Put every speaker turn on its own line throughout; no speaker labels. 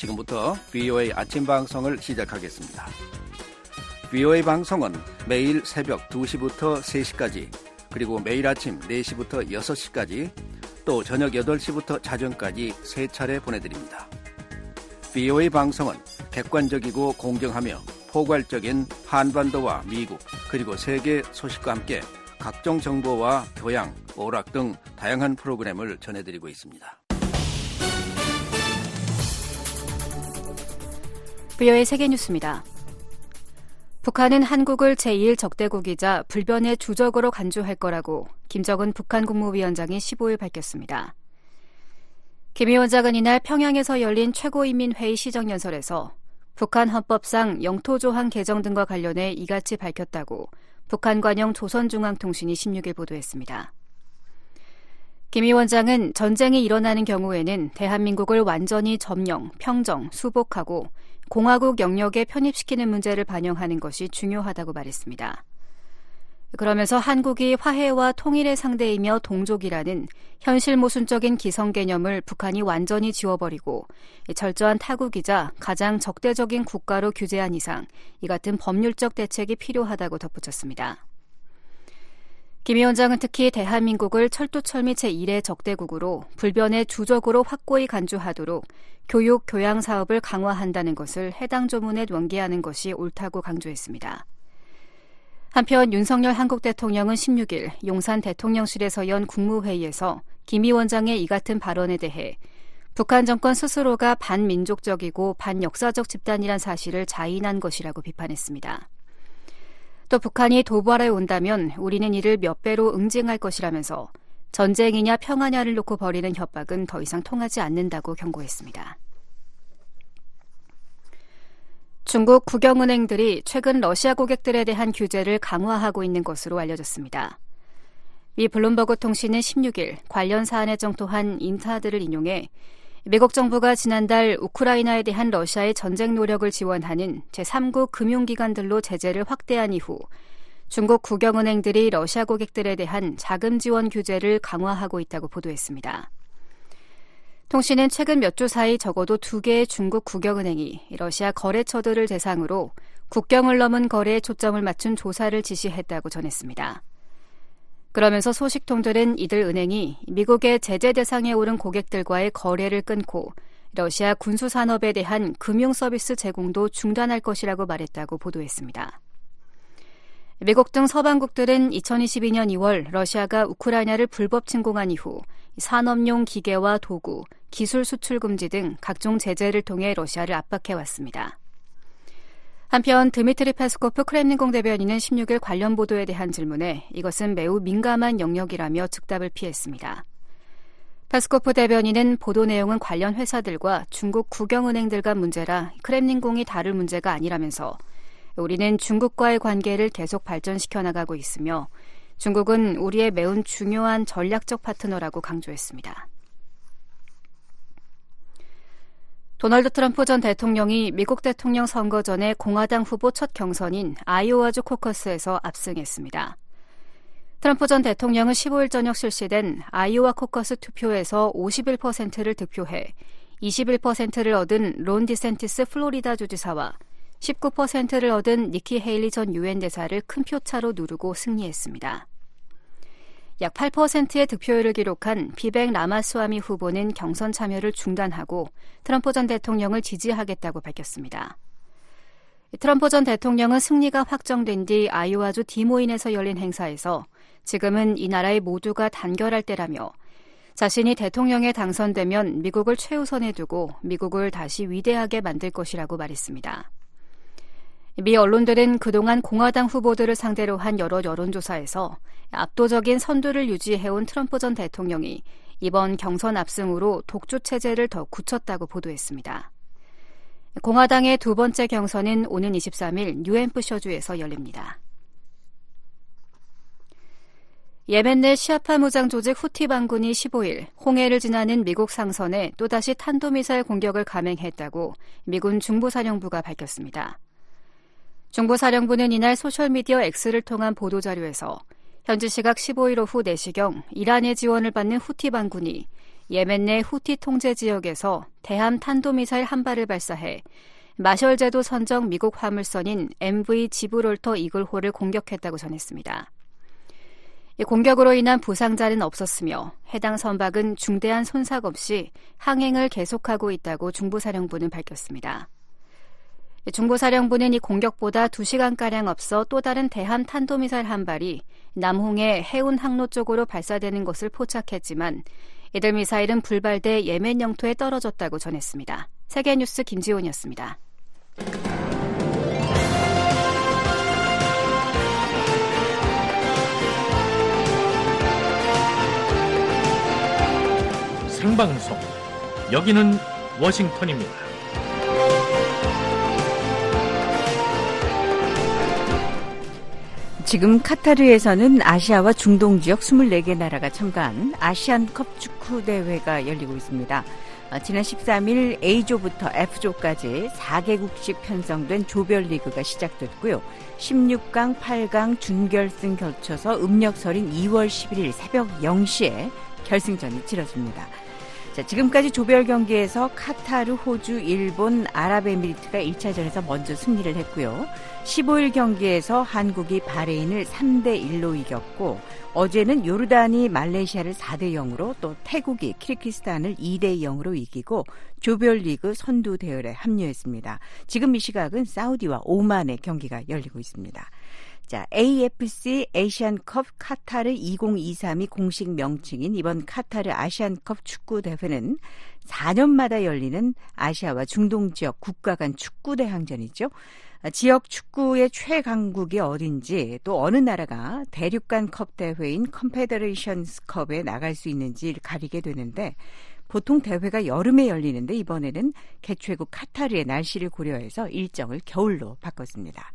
지금부터 VOA 아침 방송을 시작하겠습니다. VOA 방송은 매일 새벽 2시부터 3시까지 그리고 매일 아침 4시부터 6시까지 또 저녁 8시부터 자정까지 세 차례 보내드립니다. VOA 방송은 객관적이고 공정하며 포괄적인 한반도와 미국 그리고 세계 소식과 함께 각종 정보와 교양, 오락 등 다양한 프로그램을 전해드리고 있습니다.
VOA 세계 뉴스입니다. 북한은 한국을 제1 적대국이자 불변의 주적으로 간주할 거라고 김정은 북한 국무위원장이 15일 밝혔습니다. 김 위원장은 이날 평양에서 열린 최고인민회의 시정연설에서 북한 헌법상 영토조항 개정 등과 관련해 이같이 밝혔다고 북한 관영 조선중앙통신이 16일 보도했습니다. 김 위원장은 전쟁이 일어나는 경우에는 대한민국을 완전히 점령, 평정, 수복하고 공화국 영역에 편입시키는 문제를 반영하는 것이 중요하다고 말했습니다. 그러면서 한국이 화해와 통일의 상대이며 동족이라는 현실 모순적인 기성 개념을 북한이 완전히 지워버리고 철저한 타국이자 가장 적대적인 국가로 규제한 이상 이 같은 법률적 대책이 필요하다고 덧붙였습니다. 김 위원장은 특히 대한민국을 철도철미 제1의 적대국으로 불변의 주적으로 확고히 간주하도록 교육, 교양 사업을 강화한다는 것을 해당 조문에 연기하는 것이 옳다고 강조했습니다. 한편 윤석열 한국 대통령은 16일 용산 대통령실에서 연 국무회의에서 김 위원장의 이 같은 발언에 대해 북한 정권 스스로가 반민족적이고 반역사적 집단이란 사실을 자인한 것이라고 비판했습니다. 또 북한이 도발해 온다면 우리는 이를 몇 배로 응징할 것이라면서 전쟁이냐 평화냐를 놓고 벌이는 협박은 더 이상 통하지 않는다고 경고했습니다. 중국 국영은행들이 최근 러시아 고객들에 대한 규제를 강화하고 있는 것으로 알려졌습니다. 미 블룸버그 통신은 16일 관련 사안에 정토한 인사들을 인용해 미국 정부가 지난달 우크라이나에 대한 러시아의 전쟁 노력을 지원하는 제3국 금융기관들로 제재를 확대한 이후 중국 국영은행들이 러시아 고객들에 대한 자금 지원 규제를 강화하고 있다고 보도했습니다. 통신은 최근 몇 주 사이 적어도 두 개의 중국 국영은행이 러시아 거래처들을 대상으로 국경을 넘은 거래에 초점을 맞춘 조사를 지시했다고 전했습니다. 그러면서 소식통들은 이들 은행이 미국의 제재 대상에 오른 고객들과의 거래를 끊고 러시아 군수 산업에 대한 금융 서비스 제공도 중단할 것이라고 말했다고 보도했습니다. 미국 등 서방국들은 2022년 2월 러시아가 우크라이나를 불법 침공한 이후 산업용 기계와 도구, 기술 수출 금지 등 각종 제재를 통해 러시아를 압박해 왔습니다. 한편 드미트리 페스코프 크렘린궁 대변인은 16일 관련 보도에 대한 질문에 이것은 매우 민감한 영역이라며 즉답을 피했습니다. 페스코프 대변인은 보도 내용은 관련 회사들과 중국 국영은행들 간 문제라 크렘린궁이 다룰 문제가 아니라면서 우리는 중국과의 관계를 계속 발전시켜 나가고 있으며 중국은 우리의 매우 중요한 전략적 파트너라고 강조했습니다. 도널드 트럼프 전 대통령이 미국 대통령 선거 전에 공화당 후보 첫 경선인 아이오와주 코커스에서 압승했습니다. 트럼프 전 대통령은 15일 저녁 실시된 아이오와 코커스 투표에서 51%를 득표해 21%를 얻은 론 디샌티스 플로리다 주지사와 19%를 얻은 니키 헤일리 전 유엔 대사를 큰 표차로 누르고 승리했습니다. 약 8%의 득표율을 기록한 비벡 라마스와미 후보는 경선 참여를 중단하고 트럼프 전 대통령을 지지하겠다고 밝혔습니다. 트럼프 전 대통령은 승리가 확정된 뒤 아이오와주 디모인에서 열린 행사에서 지금은 이 나라의 모두가 단결할 때라며 자신이 대통령에 당선되면 미국을 최우선에 두고 미국을 다시 위대하게 만들 것이라고 말했습니다. 미 언론들은 그동안 공화당 후보들을 상대로 한 여러 여론조사에서 압도적인 선두를 유지해온 트럼프 전 대통령이 이번 경선 압승으로 독주 체제를 더 굳혔다고 보도했습니다. 공화당의 두 번째 경선은 오는 23일 뉴햄프셔주에서 열립니다. 예멘 내 시아파 무장 조직 후티 반군이 15일 홍해를 지나는 미국 상선에 또다시 탄도미사일 공격을 감행했다고 미군 중부사령부가 밝혔습니다. 중부사령부는 이날 소셜미디어 X를 통한 보도자료에서 현지 시각 15일 오후 4시경 이란의 지원을 받는 후티 반군이 예멘 내 후티 통제 지역에서 대함 탄도미사일 한 발을 발사해 마셜 제도 선정 미국 화물선인 MV 지브롤터 이글호를 공격했다고 전했습니다. 이 공격으로 인한 부상자는 없었으며 해당 선박은 중대한 손상 없이 항행을 계속하고 있다고 중부사령부는 밝혔습니다. 중부사령부는 이 공격보다 2시간가량 앞서 또 다른 대함 탄도미사일 한 발이 남홍의 해운 항로 쪽으로 발사되는 것을 포착했지만 이들 미사일은 불발돼 예멘 영토에 떨어졌다고 전했습니다. 세계뉴스 김지훈이었습니다.
생방송 여기는 워싱턴입니다.
지금 카타르에서는 아시아와 중동 지역 24개 나라가 참가한 아시안컵 축구 대회가 열리고 있습니다. 어, 지난 13일 A조부터 F조까지 4개국씩 편성된 조별리그가 시작됐고요. 16강, 8강, 준결승 겹쳐서 음력설인 2월 11일 새벽 0시에 결승전이 치러집니다. 자, 지금까지 조별 경기에서 카타르, 호주, 일본, 아랍에미리트가 1차전에서 먼저 승리를 했고요. 15일 경기에서 한국이 바레인을 3대 1로 이겼고 어제는 요르단이 말레이시아를 4대 0으로 또 태국이 키르기스스탄을 2대 0으로 이기고 조별리그 선두 대열에 합류했습니다. 지금 이 시각은 사우디와 오만의 경기가 열리고 있습니다. 자, AFC Asian Cup 카타르 2023이 공식 명칭인 이번 카타르 아시안컵 축구 대회는 4년마다 열리는 아시아와 중동 지역 국가 간 축구 대항전이죠. 지역 축구의 최강국이 어딘지 또 어느 나라가 대륙간 컵 대회인 컨페더레이션스 컵에 나갈 수 있는지 가리게 되는데 보통 대회가 여름에 열리는데 이번에는 개최국 카타르의 날씨를 고려해서 일정을 겨울로 바꿨습니다.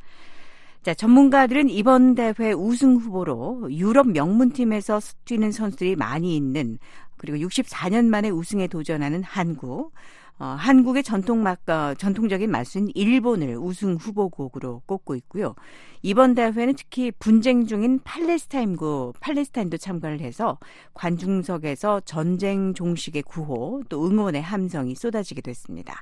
자, 전문가들은 이번 대회 우승 후보로 유럽 명문팀에서 뛰는 선수들이 많이 있는 그리고 64년 만에 우승에 도전하는 한국, 어, 한국의 전통 막, 어, 전통적인 맛은 일본을 우승 후보국으로 꼽고 있고요. 이번 대회는 특히 분쟁 중인 팔레스타인구, 팔레스타인도 참가를 해서 관중석에서 전쟁 종식의 구호 또 응원의 함성이 쏟아지게 됐습니다.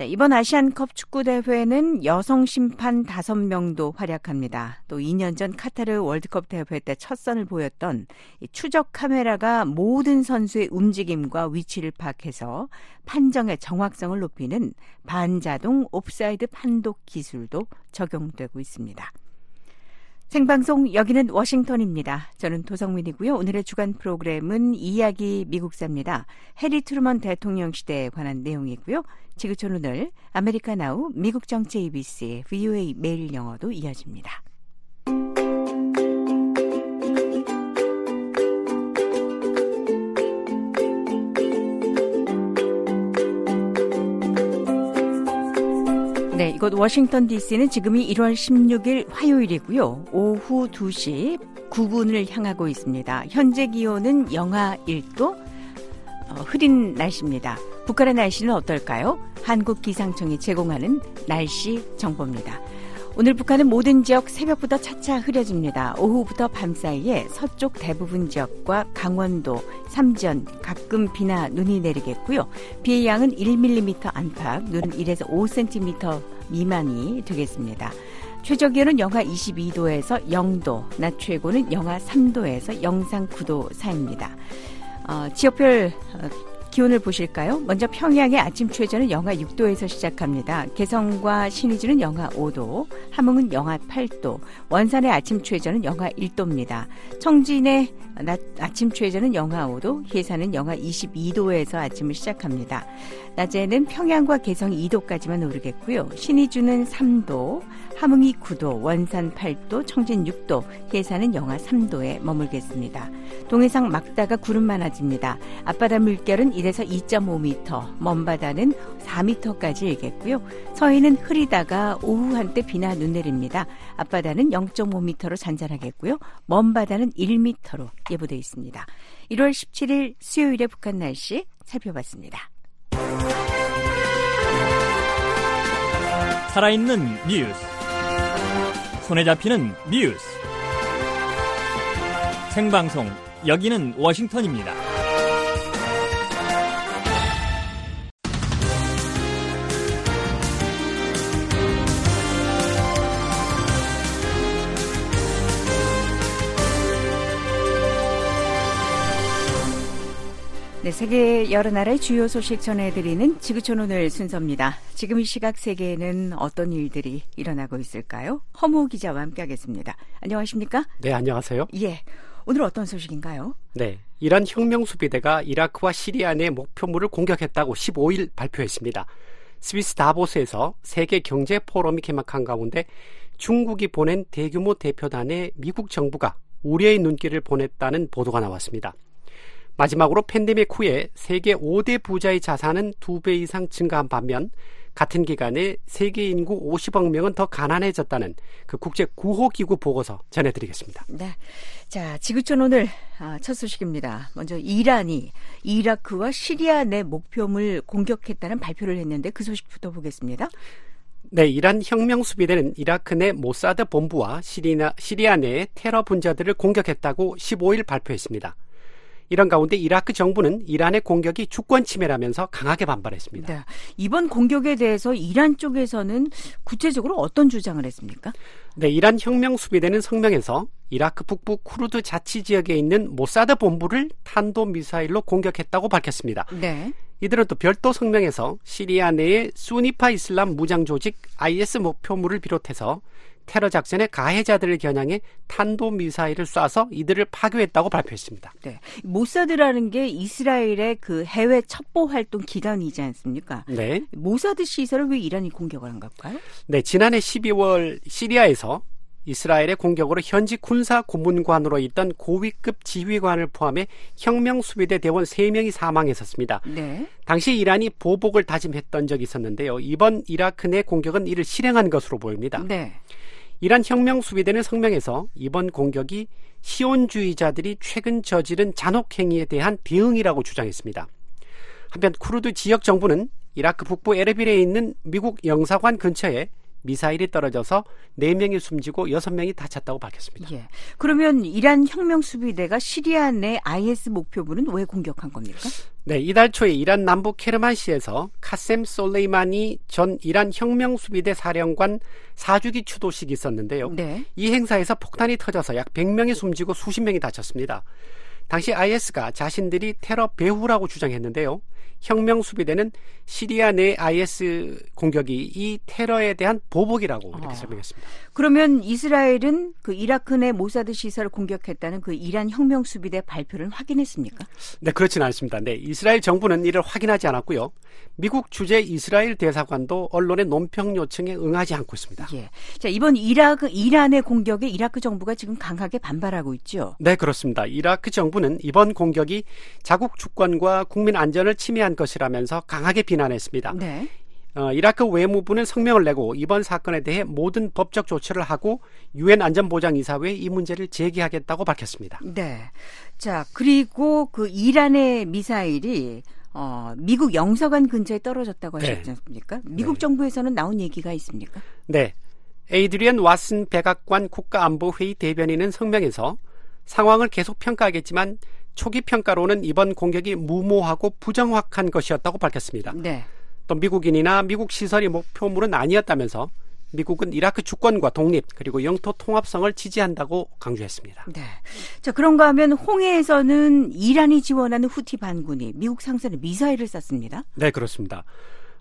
자, 이번 아시안컵 축구 대회는 여성 심판 5명도 활약합니다. 또 2년 전 카타르 월드컵 대회 때 첫 선을 보였던 추적 카메라가 모든 선수의 움직임과 위치를 파악해서 판정의 정확성을 높이는 반자동 옵사이드 판독 기술도 적용되고 있습니다. 생방송 여기는 워싱턴입니다. 저는 도성민이고요. 오늘의 주간 프로그램은 이야기 미국사입니다. 해리 트루먼 대통령 시대에 관한 내용이고요. 지구촌 오늘 아메리카 나우 미국 정치 ABC VOA 매일 영어도 이어집니다. 네, 이곳 워싱턴 DC는 지금이 1월 16일 화요일이고요. 오후 2시 9분을 향하고 있습니다. 현재 기온은 영하 1도, 어, 흐린 날씨입니다. 북한의 날씨는 어떨까요? 한국기상청이 제공하는 날씨 정보입니다. 오늘 북한은 모든 지역 새벽부터 차차 흐려집니다. 오후부터 밤 사이에 서쪽 대부분 지역과 강원도, 삼전 가끔 비나 눈이 내리겠고요. 비의 양은 1mm 안팎, 눈은 1에서 5cm 미만이 되겠습니다. 최저 기온은 영하 22도에서 0도, 낮 최고는 영하 3도에서 영상 9도 사이입니다. 어, 지역별 어, 기온을 보실까요? 먼저 평양의 아침 최저는 영하 6도에서 시작합니다. 개성과 신의주는 영하 5도, 함흥은 영하 8도, 원산의 아침 최저는 영하 1도입니다. 청진의 낮, 아침 최저는 영하 5도, 해산은 영하 22도에서 아침을 시작합니다. 낮에는 평양과 개성 2도까지만 오르겠고요. 신의주는 3도, 함흥이 9도, 원산 8도, 청진 6도, 해산은 영하 3도에 머물겠습니다. 동해상 막다가 구름 많아집니다. 앞바다 물결은 1에서 1에서 2.5m, 먼 바다는 4m까지 일겠고요. 서해는 흐리다가 오후 한때 비나 눈 내립니다. 앞바다는 0.5m로 잔잔하겠고요. 먼 바다는 1m로 예보돼 있습니다. 1월 17일 수요일의 북한 날씨 살펴봤습니다.
살아있는 뉴스. 손에 잡히는 뉴스. 생방송 여기는 워싱턴입니다.
네, 세계 여러 나라의 주요 소식 전해드리는 지구촌 오늘 순서입니다. 지금 이 시각 세계에는 어떤 일들이 일어나고 있을까요? 허모 기자와 함께하겠습니다. 안녕하십니까?
네, 안녕하세요.
예, 오늘 어떤 소식인가요?
네, 이란 혁명 수비대가 이라크와 시리아 내 목표물을 공격했다고 15일 발표했습니다. 스위스 다보스에서 세계 경제 포럼이 개막한 가운데 중국이 보낸 대규모 대표단에 미국 정부가 우려의 눈길을 보냈다는 보도가 나왔습니다. 마지막으로 팬데믹 후에 세계 5대 부자의 자산은 2배 이상 증가한 반면 같은 기간에 세계 인구 50억 명은 더 가난해졌다는 그 국제 구호기구 보고서 전해드리겠습니다.
네. 자, 지구촌 오늘 아, 첫 소식입니다. 먼저 이란이 이라크와 시리아 내 목표물 공격했다는 발표를 했는데 그 소식부터 보겠습니다.
네, 이란 혁명 수비대는 이라크 내 모사드 본부와 시리나, 시리아 내 테러 분자들을 공격했다고 15일 발표했습니다. 이런 가운데 이라크 정부는 이란의 공격이 주권 침해라면서 강하게 반발했습니다.
네. 이번 공격에 대해서 이란 쪽에서는 구체적으로 어떤 주장을 했습니까?
네, 이란 혁명 수비대는 성명에서 이라크 북부 쿠르드 자치 지역에 있는 모사드 본부를 탄도 미사일로 공격했다고 밝혔습니다.
네.
이들은 또 별도 성명에서 시리아 내의 수니파 이슬람 무장 조직 IS 목표물을 비롯해서 테러 작전의 가해자들을 겨냥해 탄도 미사일을 쏴서 이들을 파괴했다고 발표했습니다.
네. 모사드라는 게 이스라엘의 그 해외 첩보 활동 기관이지 않습니까?
네.
모사드 시설을 왜 이란이 공격을 한 걸까요?
네, 지난해 12월 시리아에서 이스라엘의 공격으로 현지 군사 고문관으로 있던 고위급 지휘관을 포함해 혁명 수비대 대원 3명이 사망했었습니다.
네.
당시 이란이 보복을 다짐했던 적이 있었는데요. 이번 이라크 내 공격은 이를 실행한 것으로 보입니다.
네.
이란 혁명 수비대는 성명에서 이번 공격이 시온주의자들이 최근 저지른 잔혹 행위에 대한 대응이라고 주장했습니다. 한편 쿠르드 지역 정부는 이라크 북부 에르빌에 있는 미국 영사관 근처에 미사일이 떨어져서 4명이 숨지고 6명이 다쳤다고 밝혔습니다.
예. 그러면 이란 혁명 수비대가 시리아 내 IS 목표물은 왜 공격한 겁니까?
네, 이달 초에 이란 남부 케르만시에서 카셈 솔레이마니 전 이란 혁명 수비대 사령관 사주기 추도식이 있었는데요.
네.
이 행사에서 폭탄이 터져서 약 100명이 숨지고 수십 명이 다쳤습니다. 당시 IS가 자신들이 테러 배후라고 주장했는데요. 혁명 수비대는 시리아 내 IS 공격이 이 테러에 대한 보복이라고 이렇게
아.
설명했습니다.
그러면 이스라엘은 그 이라크 내 모사드 시설을 공격했다는 그 이란 혁명 수비대 발표를 확인했습니까?
네, 그렇지는 않습니다. 네, 이스라엘 정부는 이를 확인하지 않았고요. 미국 주재 이스라엘 대사관도 언론의 논평 요청에 응하지 않고 있습니다.
예. 자, 이번 이라크 이란의 공격에 이라크 정부가 지금 강하게 반발하고 있죠.
네, 그렇습니다. 이라크 정부 는 이번 공격이 자국 주권과 국민 안전을 침해한 것이라면서 강하게 비난했습니다.
네.
어, 이라크 외무부는 성명을 내고 이번 사건에 대해 모든 법적 조치를 하고 유엔 안전보장이사회에 이 문제를 제기하겠다고 밝혔습니다.
네. 자, 그리고 그 이란의 미사일이 어, 미국 영사관 근처에 떨어졌다고
네.
하셨지 않습니까? 미국
네.
정부에서는 나온 얘기가 있습니까?
네. 에이드리언 왓슨 백악관 국가안보회의 대변인은 성명에서 상황을 계속 평가하겠지만 초기 평가로는 이번 공격이 무모하고 부정확한 것이었다고 밝혔습니다.
네.
또 미국인이나 미국 시설이 목표물은 아니었다면서 미국은 이라크 주권과 독립 그리고 영토 통합성을 지지한다고 강조했습니다.
네. 자, 그런가 하면 홍해에서는 이란이 지원하는 후티 반군이 미국 상선에 미사일을 쐈습니다.
네, 그렇습니다.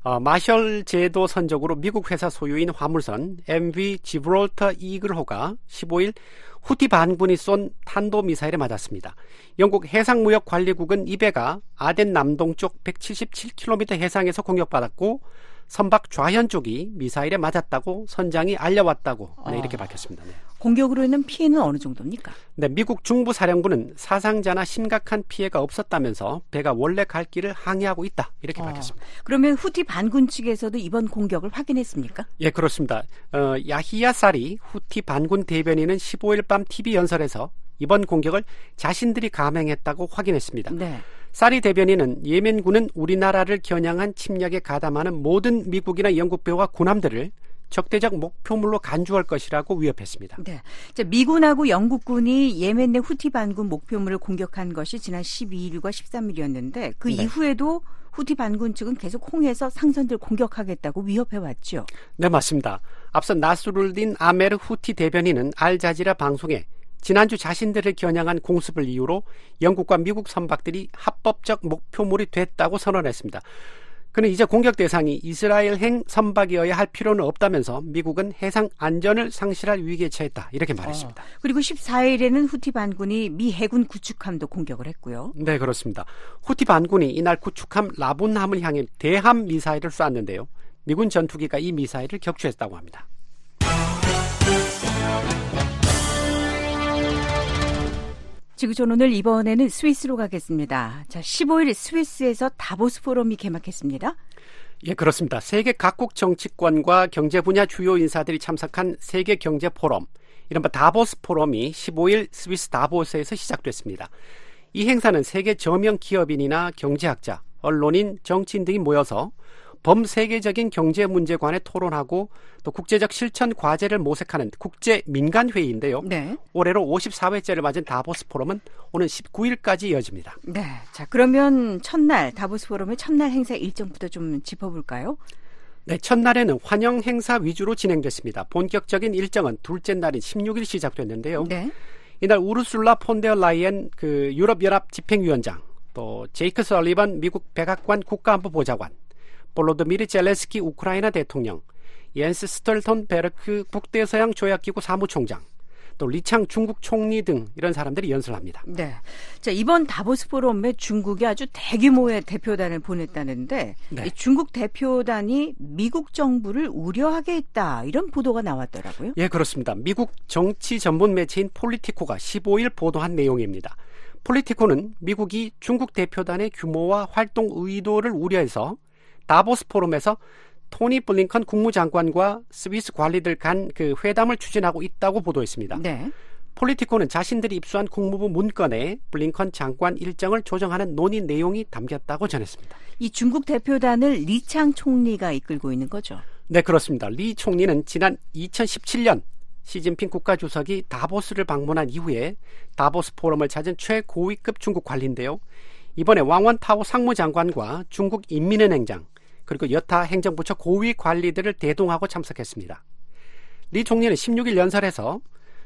어, 마셜 제도 선적으로 미국 회사 소유인 화물선 MV 지브롤터 이글호가 15일 후티 반군이 쏜 탄도 미사일에 맞았습니다. 영국 해상무역관리국은 이 배가 아덴 남동쪽 177km 해상에서 공격받았고 선박 좌현 쪽이 미사일에 맞았다고 선장이 알려왔다고 네, 이렇게
아.
밝혔습니다. 네.
공격으로 인한 피해는 어느 정도입니까?
네, 미국 중부 사령부는 사상자나 심각한 피해가 없었다면서 배가 원래 갈 길을 항해하고 있다 이렇게
어.
밝혔습니다.
그러면 후티 반군 측에서도 이번 공격을 확인했습니까?
예, 그렇습니다. 어, 야히야 사리 후티 반군 대변인은 15일 밤 TV 연설에서 이번 공격을 자신들이 감행했다고 확인했습니다.
네.
사리 대변인은 예멘군은 우리나라를 겨냥한 침략에 가담하는 모든 미국이나 영국 배우와 군함들을 적대적 목표물로 간주할 것이라고 위협했습니다.
네. 자, 미군하고 영국군이 예멘 내 후티 반군 목표물을 공격한 것이 지난 12일과 13일이었는데 그
네.
이후에도 후티 반군 측은 계속 홍해에서 상선들 공격하겠다고 위협해 왔죠.
네, 맞습니다. 앞서 나스룰딘 아메르 후티 대변인은 알자지라 방송에 지난주 자신들을 겨냥한 공습을 이유로 영국과 미국 선박들이 합법적 목표물이 됐다고 선언했습니다. 그는 이제 공격 대상이 이스라엘행 선박이어야 할 필요는 없다면서 미국은 해상 안전을 상실할 위기에 처했다 이렇게 말했습니다.
그리고 14일에는 후티 반군이 미 해군 구축함도 공격을 했고요.
네, 그렇습니다. 후티 반군이 이날 구축함 라분함을 향해 대함 미사일을 쐈는데요. 미군 전투기가 이 미사일을 격추했다고 합니다.
지구촌 오늘 이번에는 스위스로 가겠습니다. 자, 15일 스위스에서 다보스 포럼이 개막했습니다.
예, 그렇습니다. 세계 각국 정치권과 경제 분야 주요 인사들이 참석한 세계 경제 포럼, 이른바 다보스 포럼이 15일 스위스 다보스에서 시작됐습니다. 이 행사는 세계 저명 기업인이나 경제학자, 언론인, 정치인 등이 모여서 범세계적인 경제 문제 관해 토론하고 또 국제적 실천 과제를 모색하는 국제 민간 회의인데요.
네.
올해로 54회째를 맞은 다보스 포럼은 오는 19일까지 이어집니다.
네. 자, 그러면 첫날 다보스 포럼의 첫날 행사 일정부터 좀 짚어볼까요?
네, 첫날에는 환영 행사 위주로 진행됐습니다. 본격적인 일정은 둘째 날인 16일 시작됐는데요.
네.
이날 우르술라 폰데어 라이엔 그 유럽연합 집행위원장, 또 제이크 설리번 미국 백악관 국가안보보좌관, 볼로디미르 젤렌스키 우크라이나 대통령, 옌스 스톨텐베르그 북대서양 조약기구 사무총장, 또 리창 중국 총리 등 이런 사람들이 연설합니다.
네. 자, 이번 다보스 포럼에 중국이 아주 대규모의 대표단을 보냈다는데
네.
이 중국 대표단이 미국 정부를 우려하게 했다. 이런 보도가 나왔더라고요.
예, 그렇습니다. 미국 정치 전문 매체인 폴리티코가 15일 보도한 내용입니다. 폴리티코는 미국이 중국 대표단의 규모와 활동 의도를 우려해서 다보스 포럼에서 토니 블링컨 국무장관과 스위스 관리들 간 그 회담을 추진하고 있다고 보도했습니다.
네.
폴리티코는 자신들이 입수한 국무부 문건에 블링컨 장관 일정을 조정하는 논의 내용이 담겼다고 전했습니다.
이 중국 대표단을 리창 총리가 이끌고 있는 거죠.
네, 그렇습니다. 리 총리는 지난 2017년 시진핑 국가주석이 다보스를 방문한 이후에 다보스 포럼을 찾은 최고위급 중국 관리인데요. 이번에 왕원타오 상무장관과 중국 인민은행장 그리고 여타 행정부처 고위 관리들을 대동하고 참석했습니다. 리 총리는 16일 연설에서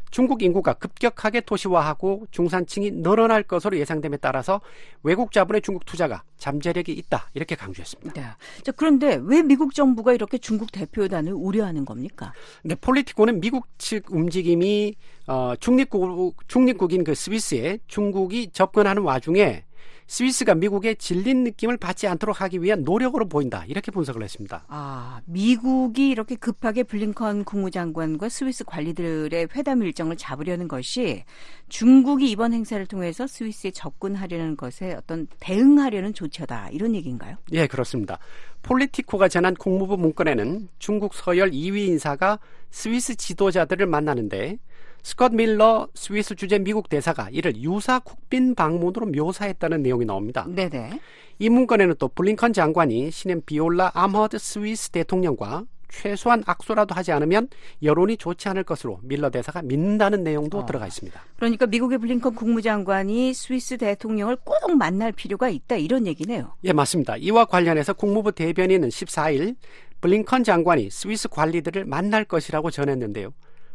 중국 인구가 급격하게 도시화하고 중산층이 늘어날 것으로 예상됨에 따라서 외국 자본의 중국 투자가 잠재력이 있다 이렇게 강조했습니다.
네. 자, 그런데 왜 미국 정부가 이렇게 중국 대표단을 우려하는 겁니까?
근데 폴리티코는 미국 측 움직임이 어, 중립국 중립국인 그 스위스에 중국이 접근하는 와중에 스위스가 미국의 질린 느낌을 받지 않도록 하기 위한 노력으로 보인다 이렇게 분석을 했습니다.
아, 미국이 이렇게 급하게 블링컨 국무장관과 스위스 관리들의 회담 일정을 잡으려는 것이 중국이 이번 행사를 통해서 스위스에 접근하려는 것에 어떤 대응하려는 조처다. 이런 얘기인가요?
예, 그렇습니다. 폴리티코가 전한 국무부 문건에는 중국 서열 2위 인사가 스위스 지도자들을 만나는데 스콧 밀러 스위스 주재 미국 대사가 이를 유사 국빈 방문으로 묘사했다는 내용이 나옵니다.
네네.
이 문건에는 또 블링컨 장관이 신임 비올라 암헤르트 스위스 대통령과 최소한 악수라도 하지 않으면 여론이 좋지 않을 것으로 밀러 대사가 믿는다는 내용도
어.
들어가 있습니다.
그러니까 미국의 블링컨 국무장관이 스위스 대통령을 꼭 만날 필요가 있다. 이런 얘기네요.
예, 맞습니다. 이와 관련해서 국무부 대변인은 14일 블링컨 장관이 스위스 관리들을 만날 것이라고 전했는데요.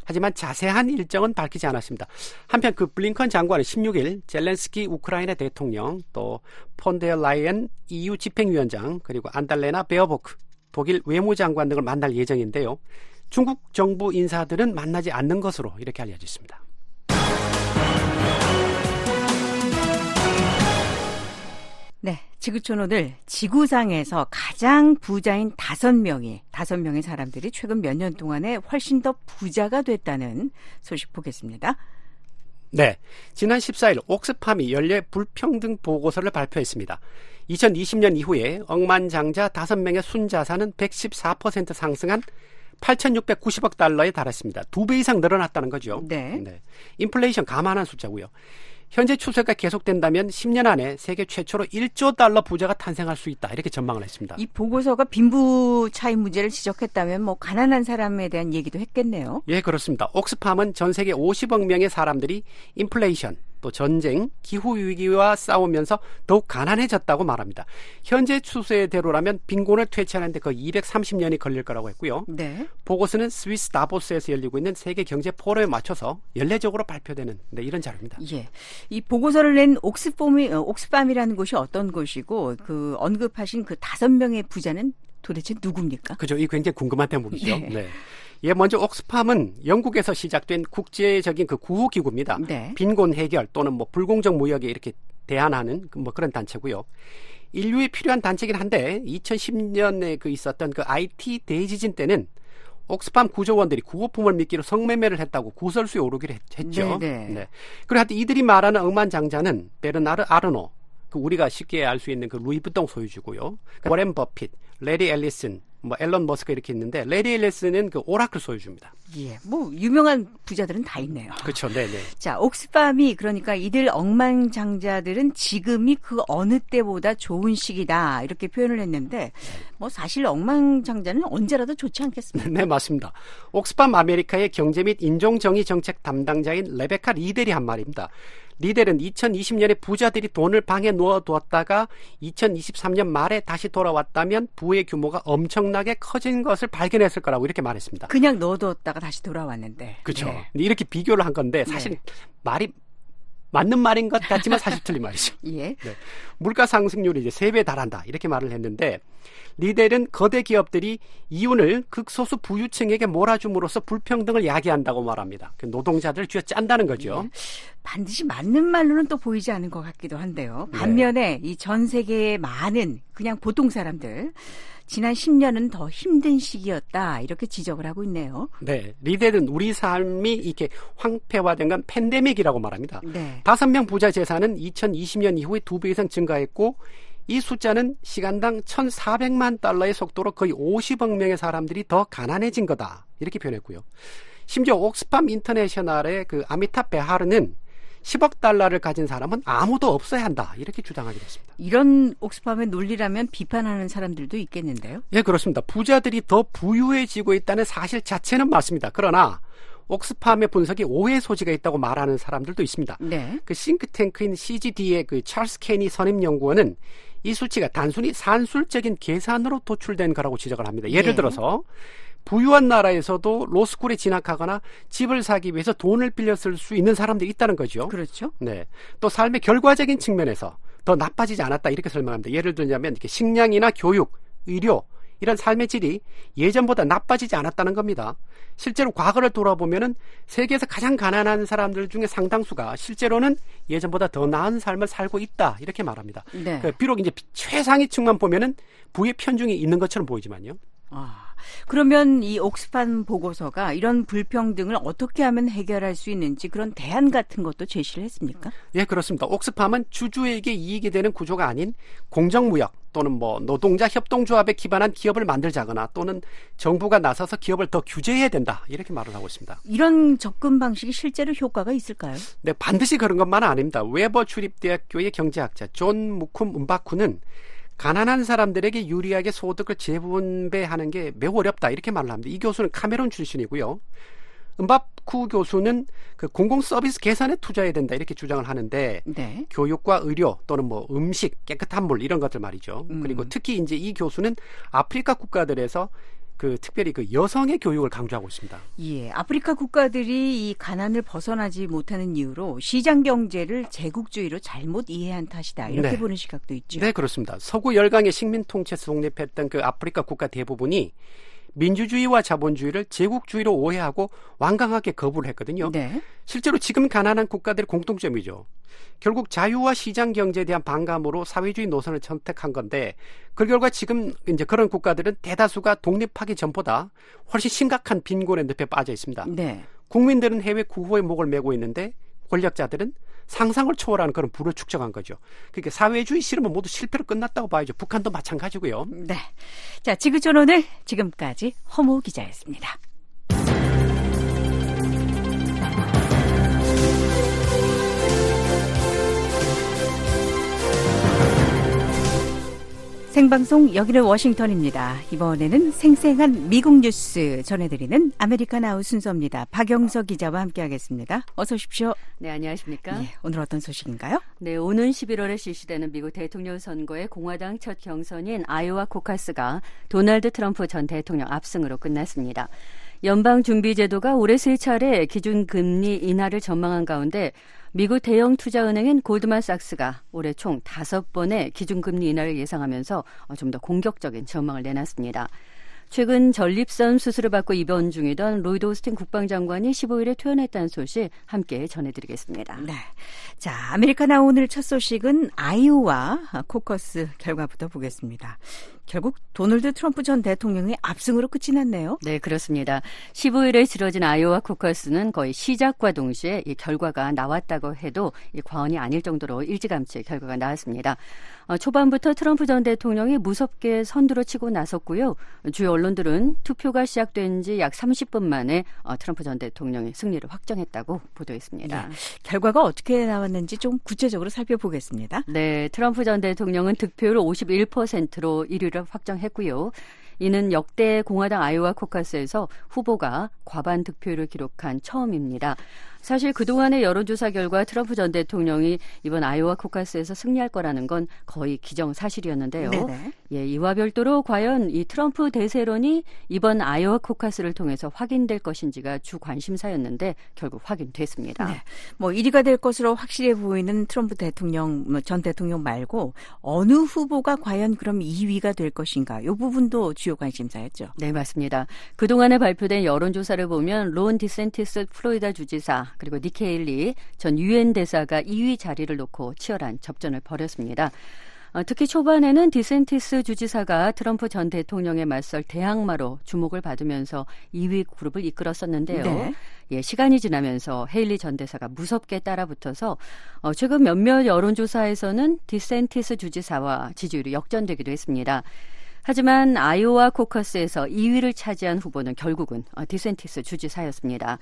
하지만 자세한 일정은 밝히지 않았습니다. 한편 그 블링컨 장관은 16일 젤렌스키 우크라이나 대통령 또 폰데어 라이엔 EU 집행위원장 그리고 안나레나 베어보크 독일 외무장관 등을 만날 예정인데요. 중국 정부 인사들은 만나지 않는 것으로 이렇게 알려져 있습니다.
네, 지구촌 오늘 지구상에서 가장 부자인 다섯 명이 다섯 명의 사람들이 최근 몇 년 동안에 훨씬 더 부자가 됐다는 소식 보겠습니다.
네. 지난 14일 옥스팜이 연례 불평등 보고서를 발표했습니다. 2020년 이후에 억만장자 5명의 순자산은 114% 상승한 8,690억 달러에 달했습니다. 두 배 이상 늘어났다는 거죠.
네.
인플레이션 감안한 숫자고요. 현재 추세가 계속된다면 10년 안에 세계 최초로 1조 달러 부자가 탄생할 수 있다. 이렇게 전망을 했습니다.
이 보고서가 빈부 차이 문제를 지적했다면 뭐 가난한 사람에 대한 얘기도 했겠네요.
예, 그렇습니다. 옥스팜은 전 세계 50억 명의 사람들이 인플레이션, 또 전쟁, 기후 위기와 싸우면서 더욱 가난해졌다고 말합니다. 현재 추세대로라면 빈곤을 퇴치하는데 거의 230년이 걸릴 거라고 했고요.
네.
보고서는 스위스 다보스에서 열리고 있는 세계 경제 포럼에 맞춰서 연례적으로 발표되는 네, 이런 자료입니다.
예. 이 보고서를 낸 옥스팜이 어, 옥스팜이라는 곳이 어떤 곳이고 그 언급하신 그 다섯 명의 부자는 도대체 누굽니까?
그죠? 이 굉장히 궁금한 대목이죠.
네.
네. 예, 먼저 옥스팜은 영국에서 시작된 국제적인 그 구호 기구입니다.
네.
빈곤 해결 또는 뭐 불공정 무역에 이렇게 대안하는 그뭐 그런 단체고요. 인류에 필요한 단체긴 한데 2010년에 그 있었던 그 IT 대지진 때는 옥스팜 구조원들이 구호품을 미끼로 성매매를 했다고 구설수에 오르기로 했, 죠
네, 네.
그리고 하여튼 이들이 말하는 억만장자는 베르나르 아르노, 그 우리가 쉽게 알 수 있는 그 루이뷔통 소유주고요. 그 워렌 버핏, 래리 엘리슨, 뭐 일론 머스크 이렇게 있는데 래리 엘리슨은 그 오라클 소유주입니다.
예. 뭐 유명한 부자들은 다 있네요.
그렇죠, 네, 네.
자, 옥스팜이 그러니까 이들 억만장자들은 지금이 그 어느 때보다 좋은 시기다 이렇게 표현을 했는데 뭐 사실 억만장자는 언제라도 좋지 않겠습니까?
네, 맞습니다. 옥스팜 아메리카의 경제 및 인종정의 정책 담당자인 레베카 리델이 한 말입니다. 리델은 2020년에 부자들이 돈을 방에 놓아두었다가 2023년 말에 다시 돌아왔다면 부의 규모가 엄청나게 커진 것을 발견했을 거라고 이렇게 말했습니다.
그냥 넣어뒀다가 다시 돌아왔는데.
그렇죠.
네.
이렇게 비교를 한 건데 사실 말이 맞는 말인 것 같지만 사실 틀린 말이죠.
예.
네. 물가 상승률이 이제 세 배 달한다 이렇게 말을 했는데 리델은 거대 기업들이 이윤을 극소수 부유층에게 몰아줌으로써 불평등을 야기한다고 말합니다. 그 노동자들 쥐어 짠다는 거죠.
반드시 맞는 말로는 또 보이지 않은 것 같기도 한데요.
네.
반면에 이전 세계의 많은 그냥 보통 사람들 지난 10년은 더 힘든 시기였다 이렇게 지적을 하고 있네요.
네, 리델은 우리 삶이 이렇게 황폐화된 건 팬데믹이라고 말합니다.
네.
다섯 명 부자 재산은 2020년 이후에 두배 이상 증가했고 이 숫자는 시간당 1,400만 달러의 속도로 거의 50억 명의 사람들이 더 가난해진 거다. 이렇게 표현했고요. 심지어 옥스팜 인터내셔널의 그 아미타 베하르는 10억 달러를 가진 사람은 아무도 없어야 한다. 이렇게 주장하기도 했습니다.
이런 옥스팜의 논리라면 비판하는 사람들도 있겠는데요.
예, 그렇습니다. 부자들이 더 부유해지고 있다는 사실 자체는 맞습니다. 그러나 옥스팜의 분석이 오해 소지가 있다고 말하는 사람들도 있습니다.
네.
그 싱크탱크인 CGD의 그 찰스 케니 선임 연구원은 이 수치가 단순히 산술적인 계산으로 도출된 거라고 지적을 합니다. 예를
네.
들어서 부유한 나라에서도 로스쿨에 진학하거나 집을 사기 위해서 돈을 쓸수 있는 사람들이 있다는 거죠.
그렇죠.
네. 또 삶의 결과적인 측면에서 더 나빠지지 않았다 이렇게 설명합니다. 예를 들자면 이렇게 식량이나 교육, 의료 이런 삶의 질이 예전보다 나빠지지 않았다는 겁니다. 실제로 과거를 돌아보면은 세계에서 가장 가난한 사람들 중에 상당수가 실제로는 예전보다 더 나은 삶을 살고 있다 이렇게 말합니다.
네.
그 비록 이제 최상위층만 보면은 부의 편중이 있는 것처럼 보이지만요.
아, 그러면 이 옥스팜 보고서가 이런 불평등을 어떻게 하면 해결할 수 있는지 그런 대안 같은 것도 제시를 했습니까?
예, 그렇습니다. 옥스팜은 주주에게 이익이 되는 구조가 아닌 공정무역 또는 뭐 노동자 협동조합에 기반한 기업을 만들자거나 또는 정부가 나서서 기업을 더 규제해야 된다 이렇게 말을 하고 있습니다.
이런 접근 방식이 실제로 효과가 있을까요?
네, 반드시 그런 것만은 아닙니다. 웨버 주립대학교의 경제학자 존 무쿰 음바쿠는 가난한 사람들에게 유리하게 소득을 재분배하는 게 매우 어렵다 이렇게 말을 합니다. 이 교수는 카메론 출신이고요. 음바쿠 교수는 그 공공 서비스 개선에 투자해야 된다 이렇게 주장을 하는데
네.
교육과 의료 또는 뭐 음식, 깨끗한 물 이런 것들 말이죠.
음.
그리고 특히 이제 이 교수는 아프리카 국가들에서 그 특별히 그 여성의 교육을 강조하고 있습니다.
예, 아프리카 국가들이 이 가난을 벗어나지 못하는 이유로 시장 경제를 제국주의로 잘못 이해한 탓이다. 이렇게
네.
보는 시각도 있죠.
네, 그렇습니다. 서구 열강의 식민 통치에서 독립했던 그 아프리카 국가 대부분이 민주주의와 자본주의를 제국주의로 오해하고 완강하게 거부를 했거든요.
네.
실제로 지금 가난한 국가들의 공통점이죠. 결국 자유와 시장 경제에 대한 반감으로 사회주의 노선을 선택한 건데 그 결과 지금 이제 그런 국가들은 대다수가 독립하기 전보다 훨씬 심각한 빈곤의 늪에 빠져 있습니다.
네.
국민들은 해외 구호에 목을 메고 있는데 권력자들은 상상을 초월하는 그런 부를 축적한 거죠. 그러니까 사회주의 실험은 모두 실패로 끝났다고 봐야죠. 북한도 마찬가지고요.
네. 자, 지구촌 오늘 지금까지 허무 기자였습니다. 생방송 여기는 워싱턴입니다. 이번에는 생생한 미국 뉴스 전해드리는 아메리카 나우 순서입니다. 박영석 기자와 함께하겠습니다. 어서 오십시오.
네, 안녕하십니까?
예, 오늘 어떤 소식인가요?
네, 오는 11월에 실시되는 미국 대통령 선거의 공화당 첫 경선인 아이오와 코커스가 도널드 트럼프 전 대통령 압승으로 끝났습니다. 연방 준비 제도가 올해 세 차례 기준 금리 인하를 전망한 가운데 미국 대형 투자은행인 골드만삭스가 올해 총 다섯 번의 기준금리 인하를 예상하면서 좀 더 공격적인 전망을 내놨습니다. 최근 전립선 수술을 받고 입원 중이던 로이드 오스틴 국방장관이 15일에 퇴원했다는 소식 함께 전해드리겠습니다.
네. 자, 아메리카 나우 오늘 첫 소식은 아이오와 코커스 결과부터 보겠습니다. 결국 도널드 트럼프 전 대통령의 압승으로 끝이 났네요.
네, 그렇습니다. 15일에 치러진 아이오와 코커스는 거의 시작과 동시에 이 결과가 나왔다고 해도 이 과언이 아닐 정도로 일찌감치 결과가 나왔습니다. 어, 초반부터 트럼프 전 대통령이 무섭게 선두로 치고 나섰고요. 주요 언론들은 투표가 시작된 지 약 30분 만에 어, 트럼프 전 대통령의 승리를 확정했다고 보도했습니다.
네. 결과가 어떻게 나왔는지 좀 구체적으로 살펴보겠습니다.
네, 트럼프 전 대통령은 득표율 51%로 1위를 확정했고요. 이는 역대 공화당 아이오와 코카스에서 후보가 과반 득표율을 기록한 처음입니다. 사실 그동안의 여론조사 결과 트럼프 전 대통령이 이번 아이오와 코카스에서 승리할 거라는 건 거의 기정사실이었는데요.
네네.
예, 이와 별도로 과연 이 트럼프 대세론이 이번 아이오와 코커스를 통해서 확인될 것인지가 주 관심사였는데 결국 확인됐습니다.
네. 뭐 1위가 될 것으로 확실해 보이는 트럼프 대통령 뭐 전 대통령 말고 어느 후보가 과연 그럼 2위가 될 것인가? 이 부분도 주요 관심사였죠.
네, 맞습니다. 그동안에 발표된 여론조사를 보면 론 디샌티스 플로리다 주지사 그리고 니키 헤일리 전 유엔 대사가 2위 자리를 놓고 치열한 접전을 벌였습니다. 어, 특히 초반에는 디샌티스 주지사가 트럼프 전 대통령에 맞설 대항마로 주목을 받으면서 2위 그룹을 이끌었었는데요.
네.
예, 시간이 지나면서 헤일리 전 대사가 무섭게 따라붙어서 어, 최근 몇몇 여론조사에서는 디샌티스 주지사와 지지율이 역전되기도 했습니다. 하지만 아이오와 코커스에서 2위를 차지한 후보는 결국은 어, 디샌티스 주지사였습니다.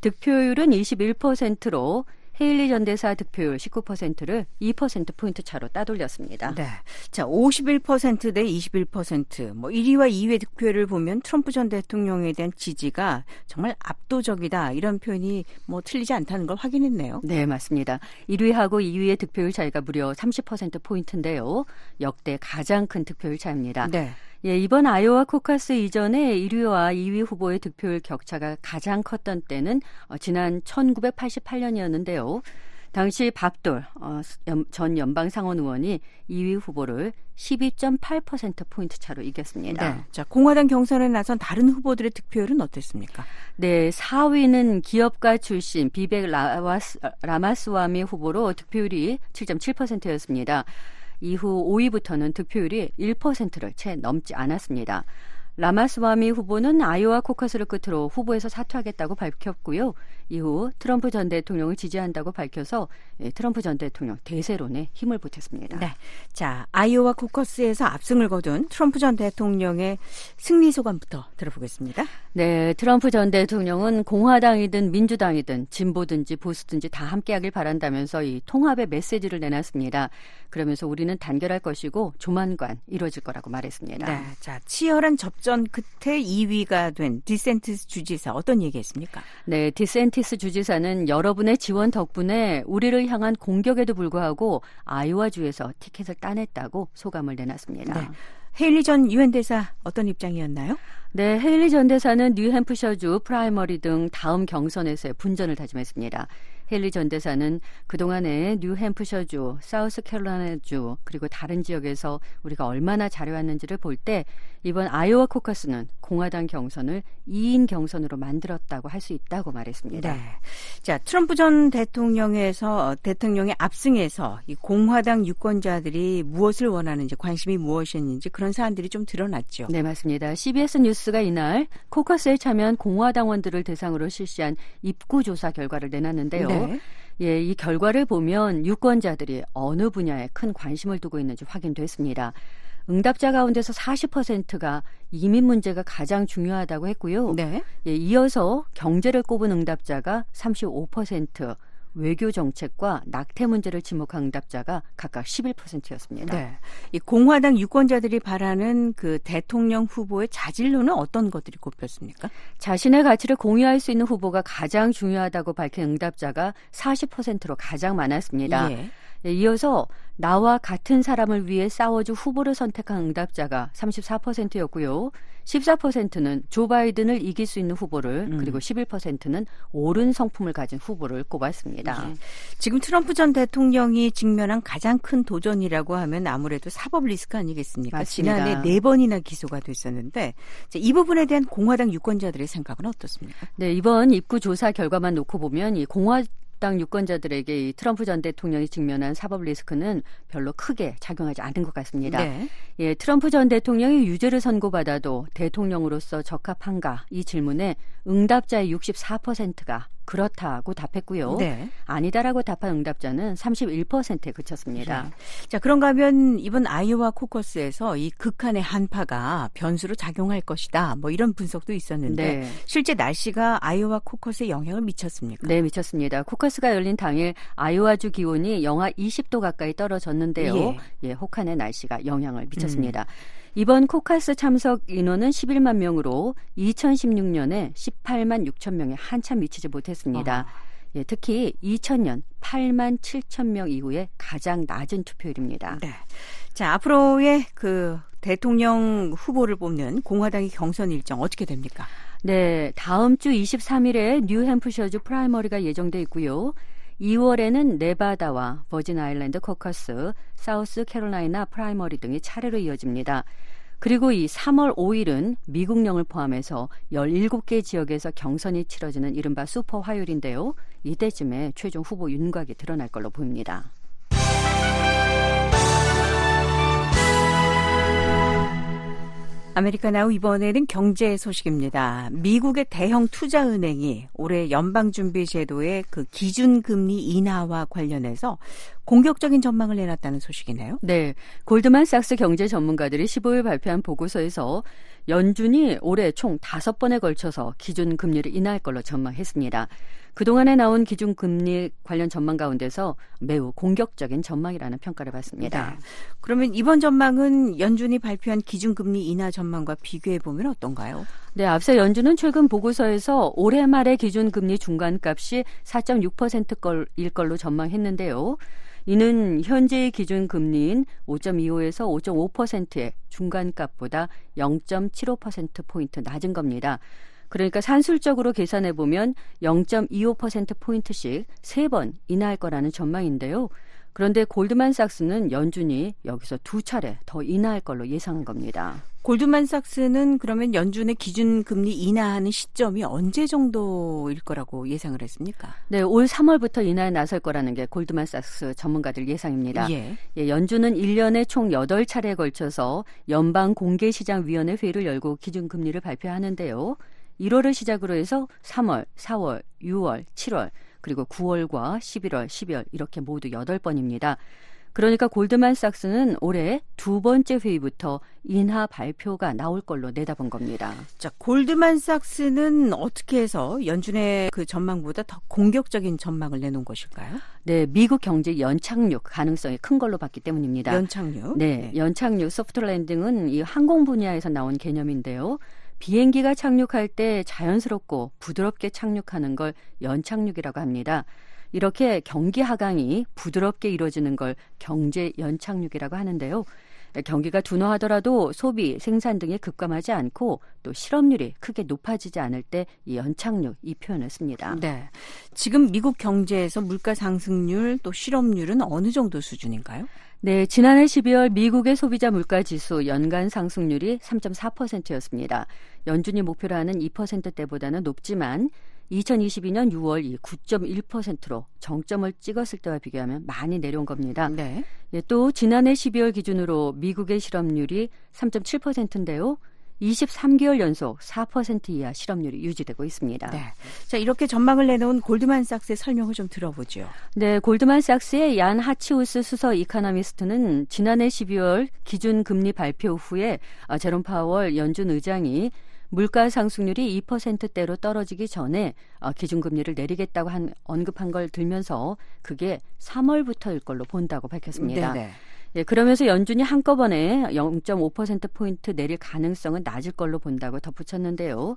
득표율은 21%로 헤일리 전 대사 득표율 19%를 2%포인트 차로 따돌렸습니다.
네. 자, 51%대 21%. 뭐 1위와 2위의 득표를 보면 트럼프 전 대통령에 대한 지지가 정말 압도적이다. 이런 표현이 뭐 틀리지 않다는 걸 확인했네요.
네, 맞습니다. 1위하고 2위의 득표율 차이가 무려 30%포인트인데요. 역대 가장 큰 득표율 차입니다.
네.
예, 이번 아이오와 코카스 이전에 1위와 2위 후보의 득표율 격차가 가장 컸던 때는 어, 지난 1988년이었는데요. 당시 박돌 어, 연- 전 연방 상원 의원이 2위 후보를 12.8%포인트 차로 이겼습니다.
네. 자, 공화당 경선에 나선 다른 후보들의 득표율은 어땠습니까?
네, 4위는 기업가 출신 비백 라마스와미 후보로 득표율이 7.7%였습니다. 이후 5위부터는 득표율이 1%를 채 넘지 않았습니다. 라마스와미 후보는 아이오와 코커스를 끝으로 후보에서 사퇴하겠다고 밝혔고요. 이후 트럼프 전 대통령을 지지한다고 밝혀서 예, 트럼프 전 대통령 대세론에 힘을 보탰습니다.
네. 자, 아이오와 코커스에서 압승을 거둔 트럼프 전 대통령의 승리 소감부터 들어보겠습니다.
네, 트럼프 전 대통령은 공화당이든 민주당이든 진보든지 보수든지 다 함께하길 바란다면서 이 통합의 메시지를 내놨습니다. 그러면서 우리는 단결할 것이고 조만간 이루어질 거라고 말했습니다.
네. 자, 치열한 접전 끝에 2위가 된 디샌티스 주지사 어떤 얘기했습니까?
네, 디샌티스 주지사는 여러분의 지원 덕분에 우리를 향한 공격에도 불구하고 아이오와 주에서 티켓을 따냈다고 소감을 내놨습니다.
네. 헤일리 전 유엔 대사 어떤 입장이었나요?
네, 헤일리 전 대사는 뉴햄프셔주 프라이머리 등 다음 경선에서의 분전을 다짐했습니다. 헤일리 전 대사는 그동안에 뉴햄프셔주, 사우스캐롤라이나주 그리고 다른 지역에서 우리가 얼마나 잘해왔는지를 볼 때 이번 아이오와 코커스는 공화당 경선을 2인 경선으로 만들었다고 할 수 있다고 말했습니다.
네. 자, 트럼프 전 대통령에서 대통령의 압승에서 이 공화당 유권자들이 무엇을 원하는지 관심이 무엇이었는지 그런 사안들이 좀 드러났죠.
네, 맞습니다. CBS 뉴스가 이날 코커스에 참여한 공화당원들을 대상으로 실시한 입구 조사 결과를 내놨는데요.
네.
예, 이 결과를 보면 유권자들이 어느 분야에 큰 관심을 두고 있는지 확인됐습니다. 응답자 가운데서 40%가 이민 문제가 가장 중요하다고 했고요.
네.
예, 이어서 경제를 꼽은 응답자가 35%, 외교 정책과 낙태 문제를 지목한 응답자가 각각 11%였습니다.
네. 이 공화당 유권자들이 바라는 그 대통령 후보의 자질로는 어떤 것들이 꼽혔습니까?
자신의 가치를 공유할 수 있는 후보가 가장 중요하다고 밝힌 응답자가 40%로 가장 많았습니다.
예.
예, 이어서 나와 같은 사람을 위해 싸워줄 후보를 선택한 응답자가 34%였고요. 14%는 조 바이든을 이길 수 있는 후보를
음.
그리고 11%는 옳은 성품을 가진 후보를 꼽았습니다.
예. 지금 트럼프 전 대통령이 직면한 가장 큰 도전이라고 하면 아무래도 사법 리스크 아니겠습니까?
맞습니다.
지난해 네 번이나 기소가 됐었는데 자, 이 부분에 대한 공화당 유권자들의 생각은 어떻습니까?
네, 이번 입구 조사 결과만 놓고 보면 이 공화 당 유권자들에게 이 트럼프 전 대통령이 직면한 사법 리스크는 별로 크게 작용하지 않은 것 같습니다.
네.
예, 트럼프 전 대통령이 유죄를 선고받아도 대통령으로서 적합한가 이 질문에 응답자의 64%가 그렇다고 답했고요.
네.
아니다라고 답한 응답자는 31%에 그쳤습니다.
자, 그런가 하면 이번 아이오와 코커스에서 이 극한의 한파가 변수로 작용할 것이다. 뭐 이런 분석도 있었는데
네.
실제 날씨가 아이오와 코커스에 영향을 미쳤습니까?
네, 미쳤습니다. 코커스가 열린 당일 아이오와주 기온이 영하 20도 가까이 떨어졌는데요.
예.
예, 혹한의 날씨가 영향을 미쳤습니다. 이번 코커스 참석 인원은 11만 명으로 2016년에 18만 6천 명에 한참 미치지 못했습니다. 예, 특히 2000년 8만 7천 명 이후에 가장 낮은 투표율입니다.
네. 자, 앞으로의 그 대통령 후보를 뽑는 공화당의 경선 일정 어떻게 됩니까?
네, 다음 주 23일에 뉴햄프셔주 프라이머리가 예정돼 있고요. 2월에는 네바다와 버진 아일랜드 코커스, 사우스 캐롤라이나 프라이머리 등이 차례로 이어집니다. 그리고 이 3월 5일은 미국령을 포함해서 17개 지역에서 경선이 치러지는 이른바 슈퍼 화요일인데요. 이때쯤에 최종 후보 윤곽이 드러날 걸로 보입니다.
아메리카나우 이번에는 경제 소식입니다. 미국의 대형 투자 은행이 올해 연방 준비 제도의 그 기준 금리 인하와 관련해서 공격적인 전망을 내놨다는 소식이네요.
네. 골드만삭스 경제 전문가들이 15일 발표한 보고서에서 연준이 올해 총 5번에 걸쳐서 기준 금리를 인하할 걸로 전망했습니다. 그동안에 나온 기준 금리 관련 전망 가운데서 매우 공격적인 전망이라는 평가를 받습니다.
네. 그러면 이번 전망은 연준이 발표한 기준 금리 인하 전망과 비교해 보면 어떤가요?
네, 앞서 연준은 최근 보고서에서 올해 말의 기준 금리 중간값이 4.6%일 걸로 전망했는데요. 이는 현재의 기준 금리인 5.25에서 5.5%의 중간값보다 0.75%포인트 낮은 겁니다. 그러니까 산술적으로 계산해 보면 0.25%포인트씩 3번 인하할 거라는 전망인데요. 그런데 골드만삭스는 연준이 여기서 두 차례 더 인하할 걸로 예상한 겁니다.
골드만삭스는 그러면 연준의 기준 금리 인하하는 시점이 언제 정도일 거라고 예상을 했습니까?
네, 올 3월부터 인하에 나설 거라는 게 골드만삭스 전문가들 예상입니다.
예.
예, 연준은 1년에 총 8차례에 걸쳐서 연방 공개 시장 위원회 회의를 열고 기준 금리를 발표하는데요. 1월을 시작으로 해서 3월, 4월, 6월, 7월, 그리고 9월과 11월, 12월 이렇게 모두 8번입니다. 그러니까 골드만삭스는 올해 두 번째 회의부터 인하 발표가 나올 걸로 내다본 겁니다.
자, 골드만삭스는 어떻게 해서 연준의 그 전망보다 더 공격적인 전망을 내놓은 것일까요?
네, 미국 경제 연착륙 가능성이 큰 걸로 봤기 때문입니다.
연착륙.
네, 연착륙 소프트 랜딩은 이 항공 분야에서 나온 개념인데요. 비행기가 착륙할 때 자연스럽고 부드럽게 착륙하는 걸 연착륙이라고 합니다. 이렇게 경기 하강이 부드럽게 이루어지는 걸 경제 연착륙이라고 하는데요. 경기가 둔화하더라도 소비, 생산 등이 급감하지 않고 또 실업률이 크게 높아지지 않을 때 이 연착륙 이 표현을 씁니다.
네. 지금 미국 경제에서 물가 상승률 또 실업률은 어느 정도 수준인가요?
네, 지난해 12월 미국의 소비자 물가 지수 연간 상승률이 3.4%였습니다. 연준이 목표로 하는 2%대보다는 높지만 2022년 6월 이 9.1%로 정점을 찍었을 때와 비교하면 많이 내려온 겁니다.
네.
예, 또 지난해 12월 기준으로 미국의 실업률이 3.7%인데요. 23개월 연속 4% 이하 실업률이 유지되고 있습니다.
네. 자, 이렇게 전망을 내놓은 골드만삭스의 설명을 좀 들어보죠.
네, 골드만삭스의 얀 하치우스 수석 이카노미스트는 지난해 12월 기준 금리 발표 후에 아, 제롬 파월 연준 의장이 물가 상승률이 2%대로 떨어지기 전에 어, 기준금리를 내리겠다고 한, 언급한 걸 들면서 그게 3월부터일 걸로 본다고 밝혔습니다.
네네.
예, 그러면서 연준이 한꺼번에 0.5%포인트 내릴 가능성은 낮을 걸로 본다고 덧붙였는데요.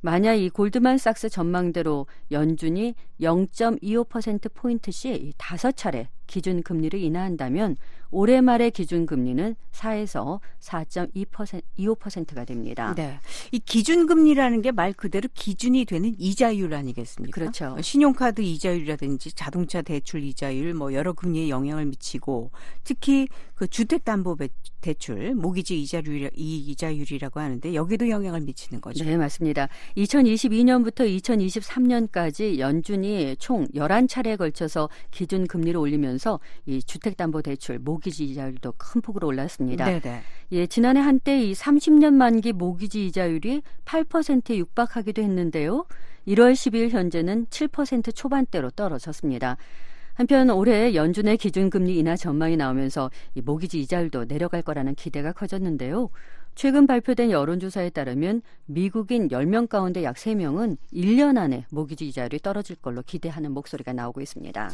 만약 이 골드만삭스 전망대로 연준이 0.25%포인트씩 다섯 차례 기준 금리를 인하한다면 올해 말의 기준 금리는 4에서 4.2% 25%가 됩니다.
네. 이 기준 금리라는 게 말 그대로 기준이 되는 이자율 아니겠습니까?
그렇죠.
신용카드 이자율이라든지 자동차 대출 이자율 뭐 여러 금리에 영향을 미치고 특히 그 주택 담보 대출 모기지 이자율 이 이자율이라고 하는데 여기도 영향을 미치는 거죠.
네, 맞습니다. 2022년부터 2023년까지 연준이 총 11차례에 걸쳐서 기준 금리를 올리면서 이 주택담보대출 모기지 이자율도 큰 폭으로 올랐습니다.
네네.
예, 지난해 한때 이 30년 만기 모기지 이자율이 8%에 육박하기도 했는데요. 1월 10일 현재는 7% 초반대로 떨어졌습니다. 한편 올해 연준의 기준금리 인하 전망이 나오면서 이 모기지 이자율도 내려갈 거라는 기대가 커졌는데요. 최근 발표된 여론조사에 따르면 미국인 10명 가운데 약 3명은 1년 안에 모기지 이자율이 떨어질 걸로 기대하는 목소리가 나오고 있습니다.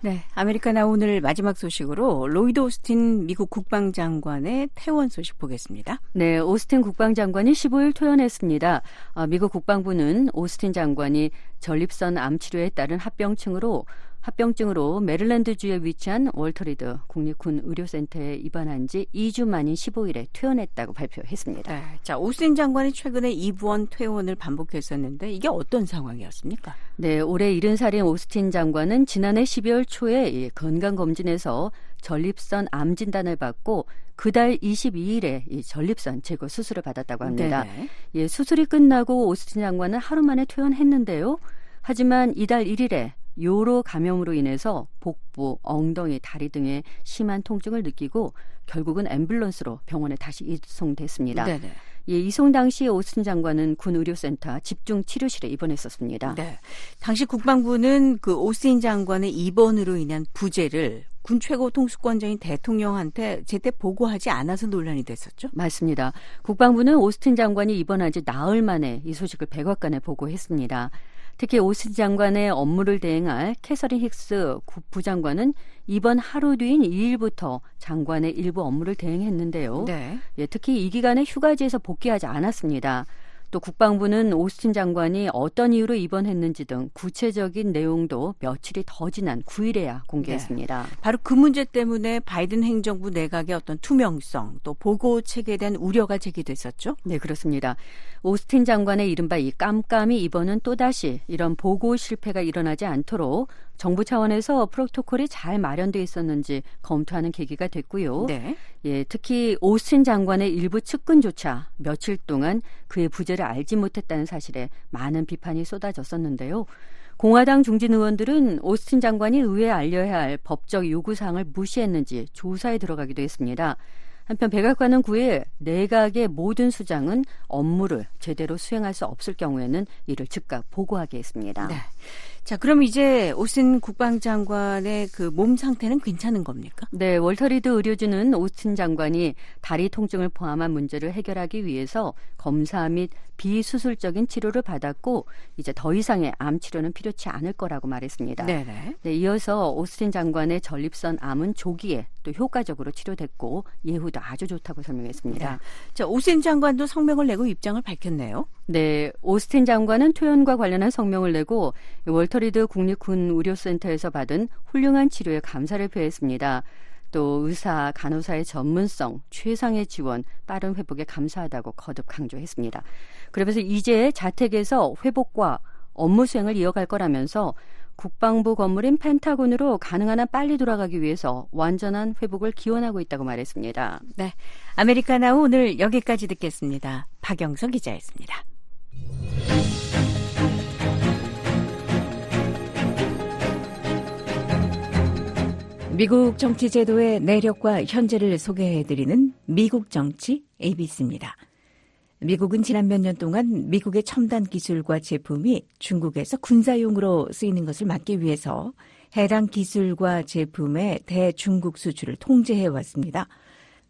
네, 아메리카나 오늘 마지막 소식으로 로이드 오스틴 미국 국방장관의 퇴원 소식 보겠습니다.
네, 오스틴 국방장관이 15일 퇴원했습니다. 아, 미국 국방부는 오스틴 장관이 전립선 암 치료에 따른 합병증으로 합병증으로 메릴랜드주에 위치한 월터리드 국립군 의료센터에 입원한 지 2주 만인 15일에 퇴원했다고 발표했습니다.
네, 자 오스틴 장관이 최근에 이부원 퇴원을 반복했었는데 이게 어떤 상황이었습니까?
네, 올해 70살인 오스틴 장관은 지난해 12월 초에 이 건강검진에서 전립선 암 진단을 받고 그달 22일에 이 전립선 제거 수술을 받았다고 합니다.
네네.
예, 수술이 끝나고 오스틴 장관은 하루 만에 퇴원했는데요. 하지만 이달 1일에 요로 감염으로 인해서 복부, 엉덩이, 다리 등에 심한 통증을 느끼고 결국은 앰뷸런스로 병원에 다시 이송됐습니다.
네네.
예, 이송 당시 오스틴 장관은 군 의료센터 집중 치료실에 입원했었습니다.
네. 당시 국방부는 그 오스틴 장관의 입원으로 인한 부재를 군 최고 통수권자인 대통령한테 제때 보고하지 않아서 논란이 됐었죠.
맞습니다. 국방부는 오스틴 장관이 입원한 지 나흘 만에 이 소식을 백악관에 보고했습니다. 특히 오스틴 장관의 업무를 대행할 캐서린 힉스 국부장관은 이번 하루 뒤인 2일부터 장관의 일부 업무를 대행했는데요.
네.
예, 특히 이 기간에 휴가지에서 복귀하지 않았습니다. 또 국방부는 오스틴 장관이 어떤 이유로 입원했는지 등 구체적인 내용도 며칠이 더 지난 9일에야 공개했습니다.
바로 그 문제 때문에 바이든 행정부 내각의 어떤 투명성 또 보고 체계에 대한 우려가 제기됐었죠.
네, 그렇습니다. 오스틴 장관의 이른바 이 깜깜이 입원은 또다시 이런 보고 실패가 일어나지 않도록 정부 차원에서 프로토콜이 잘 마련돼 있었는지 검토하는 계기가 됐고요.
네.
예, 특히 오스틴 장관의 일부 측근조차 며칠 동안 그의 부재를 알지 못했다는 사실에 많은 비판이 쏟아졌었는데요. 공화당 중진 의원들은 오스틴 장관이 의회에 알려야 할 법적 요구사항을 무시했는지 조사에 들어가기도 했습니다. 한편 백악관은 9일 내각의 모든 수장은 업무를 제대로 수행할 수 없을 경우에는 이를 즉각 보고하게 했습니다.
네. 자, 그럼 이제 오스틴 국방장관의 그 몸 상태는 괜찮은 겁니까?
네, 월터리드 의료진은 오스틴 장관이 다리 통증을 포함한 문제를 해결하기 위해서 검사 및 비수술적인 치료를 받았고 이제 더 이상의 암 치료는 필요치 않을 거라고 말했습니다.
네네.
네, 이어서 오스틴 장관의 전립선 암은 조기에 또 효과적으로 치료됐고 예후도 아주 좋다고 설명했습니다.
네. 자, 오스틴 장관도 성명을 내고 입장을 밝혔네요.
네, 오스틴 장관은 퇴원과 관련한 성명을 내고 월터리드 국립군 의료센터에서 받은 훌륭한 치료에 감사를 표했습니다. 또 의사, 간호사의 전문성, 최상의 지원, 빠른 회복에 감사하다고 거듭 강조했습니다. 그러면서 이제 자택에서 회복과 업무 수행을 이어갈 거라면서 국방부 건물인 펜타곤으로 가능한 한 빨리 돌아가기 위해서 완전한 회복을 기원하고 있다고 말했습니다.
네. 아메리카나우 오늘 여기까지 듣겠습니다. 박영석 기자였습니다. 미국 정치 제도의 내력과 현재를 소개해드리는 미국 정치 ABC입니다. 미국은 지난 몇 년 동안 미국의 첨단 기술과 제품이 중국에서 군사용으로 쓰이는 것을 막기 위해서 해당 기술과 제품의 대중국 수출을 통제해 왔습니다.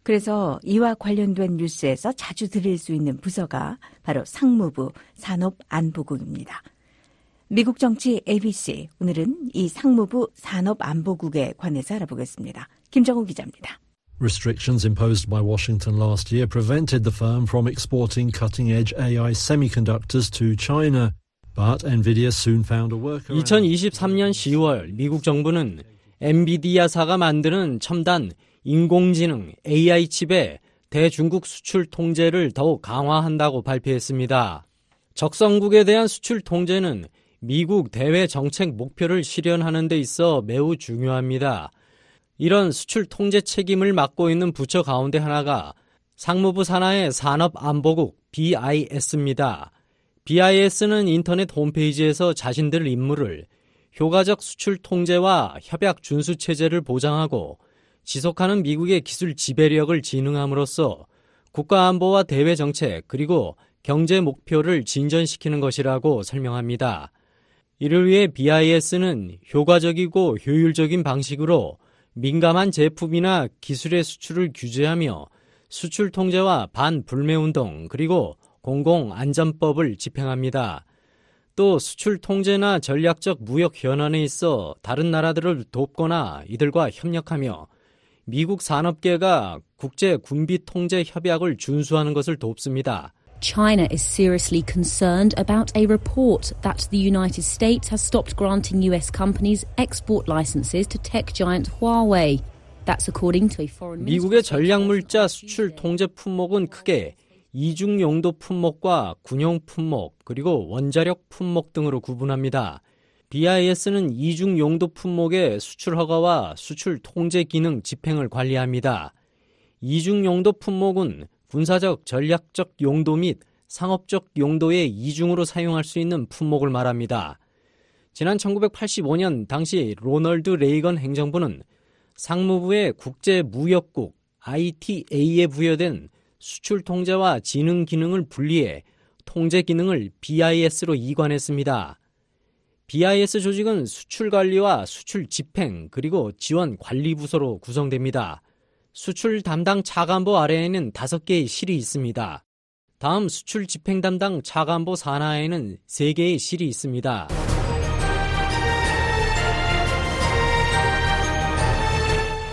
그래서 이와 관련된 뉴스에서 자주 들을 수 있는 부서가 바로 상무부 산업안보국입니다. 미국 정치 ABC 오늘은 이 상무부 산업안보국에 관해서 알아보겠습니다. 김정우 기자입니다.
Restrictions imposed by Washington last year prevented the firm from exporting cutting edge AI semiconductors to China. But Nvidia soon found a workaround.
2023년 10월 미국 정부는 엔비디아사가 만드는 첨단 인공지능 AI 칩의 대중국 수출 통제를 더욱 강화한다고 발표했습니다. 적성국에 대한 수출 통제는 미국 대외 정책 목표를 실현하는 데 있어 매우 중요합니다. 이런 수출 통제 책임을 맡고 있는 부처 가운데 하나가 상무부 산하의 산업안보국 BIS입니다. BIS는 인터넷 홈페이지에서 자신들 임무를 효과적 수출 통제와 협약 준수 체제를 보장하고 지속하는 미국의 기술 지배력을 진흥함으로써 국가 안보와 대외 정책 그리고 경제 목표를 진전시키는 것이라고 설명합니다. 이를 위해 BIS는 효과적이고 효율적인 방식으로 민감한 제품이나 기술의 수출을 규제하며 수출 통제와 반불매 운동 그리고 공공안전법을 집행합니다. 또 수출 통제나 전략적 무역 현안에 있어 다른 나라들을 돕거나 이들과 협력하며 미국 산업계가 국제 군비 통제 협약을 준수하는 것을 돕습니다.
China is seriously concerned about a report that the United States has stopped granting US companies export licenses to tech giant Huawei. That's according to a foreign
미국의 전략물자 수출 통제 품목은 크게 이중 용도 품목과 군용 품목 그리고 원자력 품목 등으로 구분합니다. BIS는 이중 용도 품목의 수출 허가와 수출 통제 기능 집행을 관리합니다. 이중 용도 품목은 군사적 전략적 용도 및 상업적 용도의 이중으로 사용할 수 있는 품목을 말합니다. 지난 1985년 당시 로널드 레이건 행정부는 상무부의 국제무역국 ITA에 부여된 수출 통제와 지능 기능을 분리해 통제 기능을 BIS로 이관했습니다. BIS 조직은 수출 관리와 수출 집행 그리고 지원 관리 부서로 구성됩니다. 수출 담당 차관보 아래에는 다섯 개의 실이 있습니다. 다음 수출 집행 담당 차관보 산하에는 세 개의 실이 있습니다.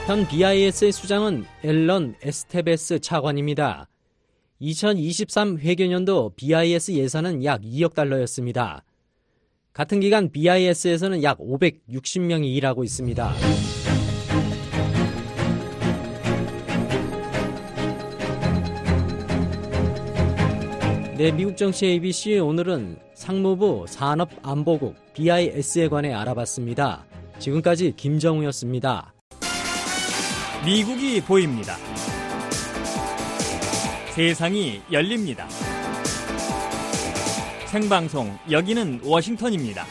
현 BIS의 수장은 앨런 에스테베스 차관입니다. 2023 회계년도 BIS 예산은 약 2억 달러였습니다. 같은 기간 BIS에서는 약 560명이 일하고 있습니다. 네, 미국 정치 ABC 오늘은 상무부 산업안보국 BIS에 관해 알아봤습니다. 지금까지 김정우였습니다.
미국이 보입니다. 세상이 열립니다. 생방송 여기는 워싱턴입니다.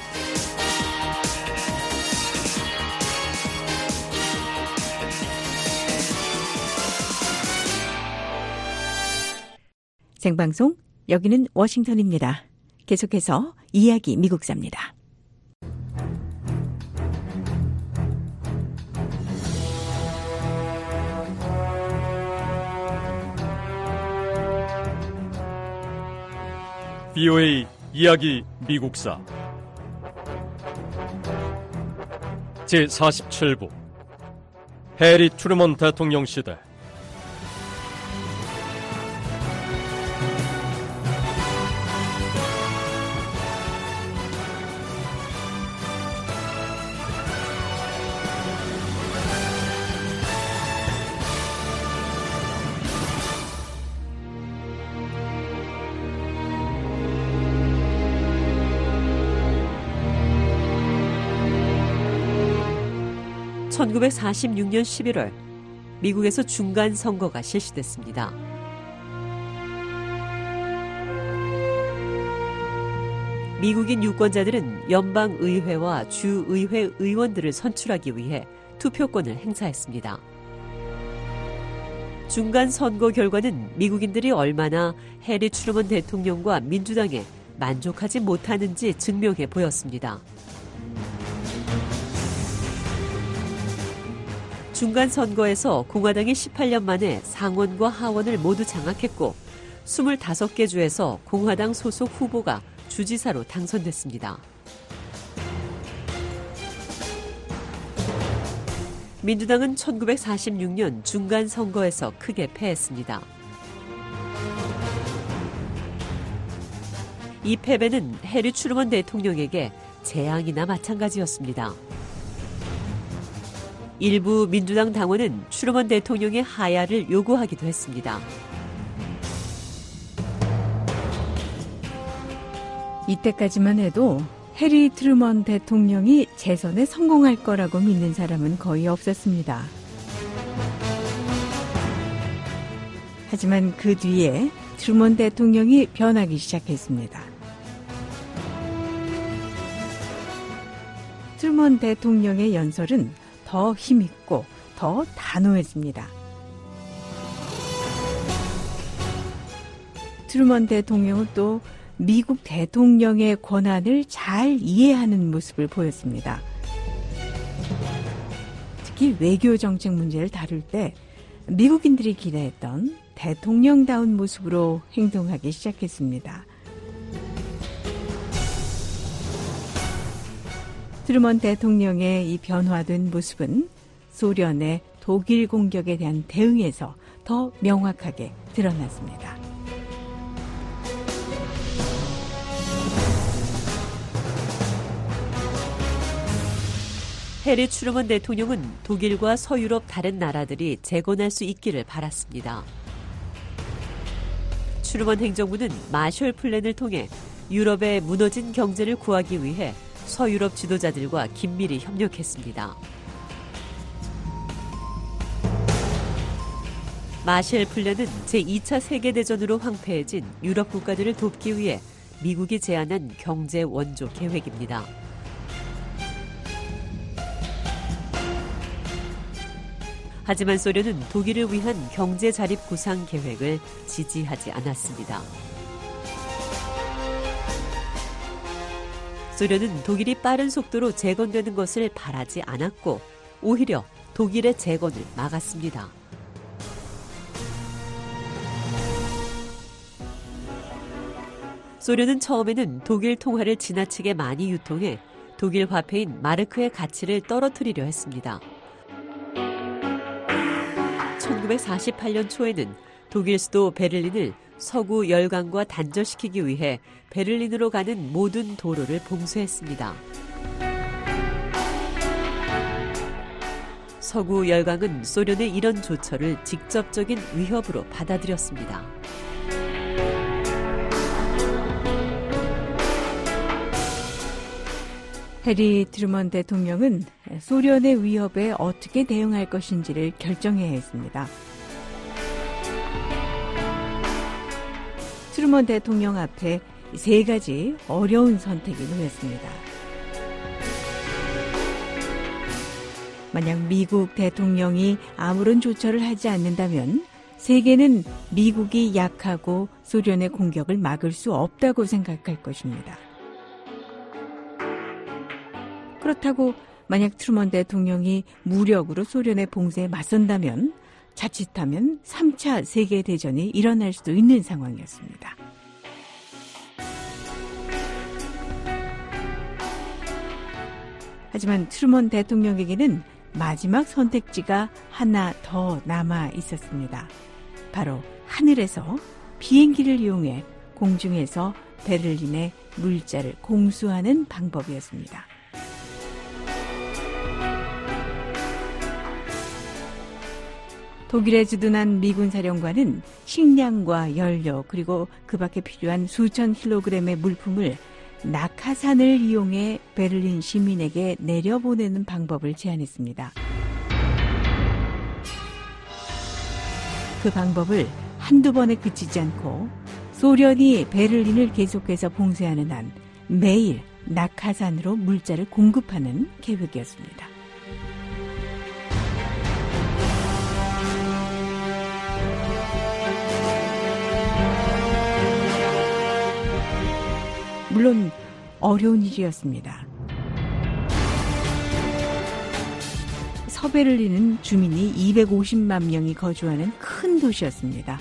생방송 여기는 워싱턴입니다. 계속해서 이야기 미국사입니다.
BOA 이야기 미국사 제47부 해리 트루먼 대통령 시대
1946년 11월 미국에서 중간 선거가 실시됐습니다. 미국인 유권자들은 연방 의회와 주 의회 의원들을 선출하기 위해 투표권을 행사했습니다. 중간 선거 결과는 미국인들이 얼마나 해리 트루먼 대통령과 민주당에 만족하지 못하는지 증명해 보였습니다. 중간 선거에서 공화당이 18년 만에 상원과 하원을 모두 장악했고 25개 주에서 공화당 소속 후보가 주지사로 당선됐습니다. 민주당은 1946년 중간 선거에서 크게 패했습니다. 이 패배는 해리 추르먼 대통령에게 재앙이나 마찬가지였습니다. 일부 민주당 당원은 트루먼 대통령의 하야를 요구하기도 했습니다.
이때까지만 해도 해리 트루먼 대통령이 재선에 성공할 거라고 믿는 사람은 거의 없었습니다. 하지만 그 뒤에 트루먼 대통령이 변하기 시작했습니다. 트루먼 대통령의 연설은 더 힘있고 더 단호했습니다. 트루먼 대통령은 또 미국 대통령의 권한을 잘 이해하는 모습을 보였습니다. 특히 외교 정책 문제를 다룰 때 미국인들이 기대했던 대통령다운 모습으로 행동하기 시작했습니다. 트루먼 대통령의 이 변화된 모습은 소련의 독일 공격에 대한 대응에서 더 명확하게 드러났습니다.
해리 트루먼 대통령은 독일과 서유럽 다른 나라들이 재건할 수 있기를 바랐습니다. 트루먼 행정부는 마셜 플랜을 통해 유럽의 무너진 경제를 구하기 위해 서유럽 지도자들과 긴밀히 협력했습니다. 마셜 플랜은 제2차 세계대전으로 황폐해진 유럽 국가들을 돕기 위해 미국이 제안한 경제 원조 계획입니다. 하지만 소련은 독일을 위한 경제 자립 구상 계획을 지지하지 않았습니다. 소련은 독일이 빠른 속도로 재건되는 것을 바라지 않았고 오히려 독일의 재건을 막았습니다. 소련은 처음에는 독일 통화를 지나치게 많이 유통해 독일 화폐인 마르크의 가치를 떨어뜨리려 했습니다. 1948년 초에는 독일 수도 베를린을 서구 열강과 단절시키기 위해 베를린으로 가는 모든 도로를 봉쇄했습니다. 서구 열강은 소련의 이런 조처를 직접적인 위협으로 받아들였습니다.
해리 트루먼 대통령은 소련의 위협에 어떻게 대응할 것인지를 결정해야 했습니다. 트루먼 대통령 앞에 세 가지 어려운 선택이 놓였습니다. 만약 미국 대통령이 아무런 조처를 하지 않는다면 세계는 미국이 약하고 소련의 공격을 막을 수 없다고 생각할 것입니다. 그렇다고 만약 트루먼 대통령이 무력으로 소련의 봉쇄에 맞선다면 자칫하면 3차 세계대전이 일어날 수도 있는 상황이었습니다. 하지만 트루먼 대통령에게는 마지막 선택지가 하나 더 남아 있었습니다. 바로 하늘에서 비행기를 이용해 공중에서 베를린의 물자를 공수하는 방법이었습니다. 독일에 주둔한 미군 사령관은 식량과 연료 그리고 그 밖에 필요한 수천 킬로그램의 물품을 낙하산을 이용해 베를린 시민에게 내려보내는 방법을 제안했습니다. 그 방법을 한두 번에 그치지 않고 소련이 베를린을 계속해서 봉쇄하는 한 매일 낙하산으로 물자를 공급하는 계획이었습니다. 물론 어려운 일이었습니다. 서베를린은 주민이 250만 명이 거주하는 큰 도시였습니다.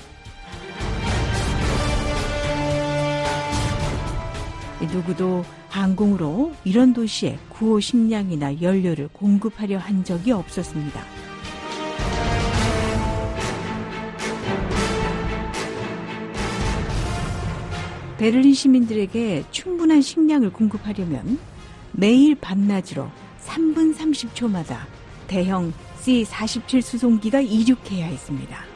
누구도 항공으로 이런 도시에 구호 식량이나 연료를 공급하려 한 적이 없었습니다. 베를린 시민들에게 충분한 식량을 공급하려면 매일 밤낮으로 3분 30초마다 대형 C-47 수송기가 이륙해야 했습니다.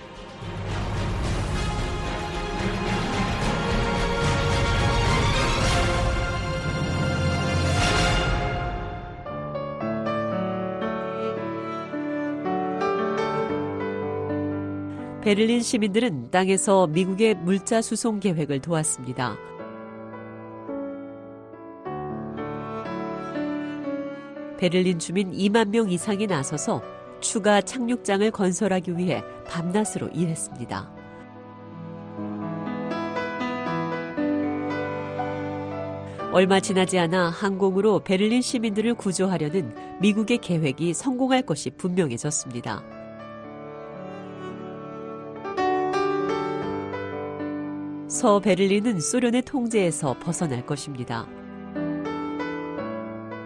베를린 시민들은 땅에서 미국의 물자 수송 계획을 도왔습니다. 베를린 주민 2만 명 이상이 나서서 추가 착륙장을 건설하기 위해 밤낮으로 일했습니다. 얼마 지나지 않아 항공으로 베를린 시민들을 구조하려는 미국의 계획이 성공할 것이 분명해졌습니다. 서베를린은 소련의 통제에서 벗어날 것입니다.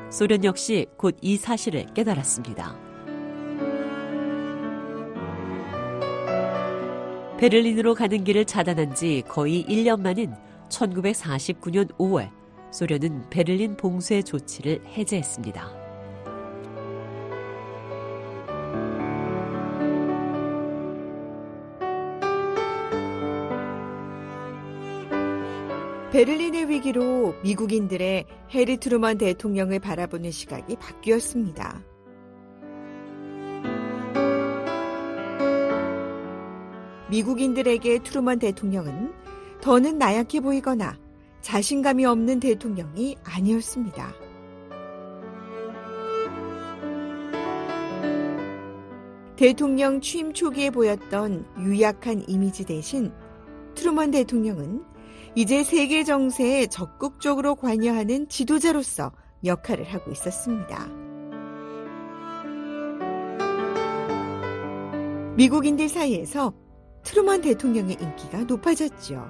소련 역시 곧 이 사실을 깨달았습니다. 베를린으로 가는 길을 차단한 지 거의 1년 만인 1949년 5월 소련은 베를린 봉쇄 조치를 해제했습니다.
베를린의 위기로 미국인들의 해리 트루먼 대통령을 바라보는 시각이 바뀌었습니다. 미국인들에게 트루먼 대통령은 더는 나약해 보이거나 자신감이 없는 대통령이 아니었습니다. 대통령 취임 초기에 보였던 유약한 이미지 대신 트루먼 대통령은 이제 세계 정세에 적극적으로 관여하는 지도자로서 역할을 하고 있었습니다. 미국인들 사이에서 트루먼 대통령의 인기가 높아졌죠.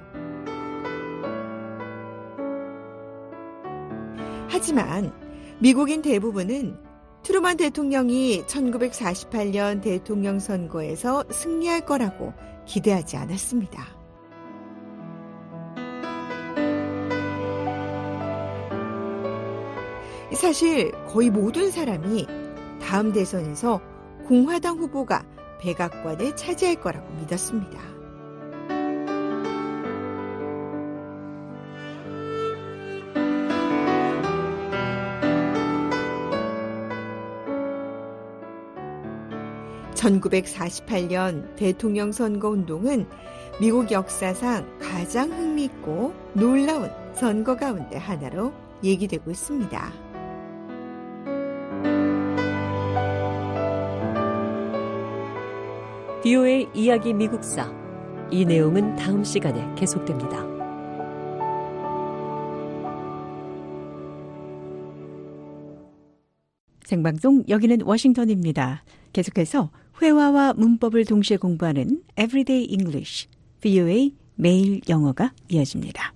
하지만 미국인 대부분은 트루먼 대통령이 1948년 대통령 선거에서 승리할 거라고 기대하지 않았습니다. 사실 거의 모든 사람이 다음 대선에서 공화당 후보가 백악관을 차지할 거라고 믿었습니다. (1948년) 대통령 선거 운동은 미국 역사상 가장 흥미있고 놀라운 선거 가운데 하나로 얘기되고 있습니다.
비오의 이야기 미국사. 이 내용은 다음 시간에 계속됩니다.
생방송 여기는 워싱턴입니다. 계속해서 회화와 문법을 동시에 공부하는 Everyday English, VOA 매일 영어가 이어집니다.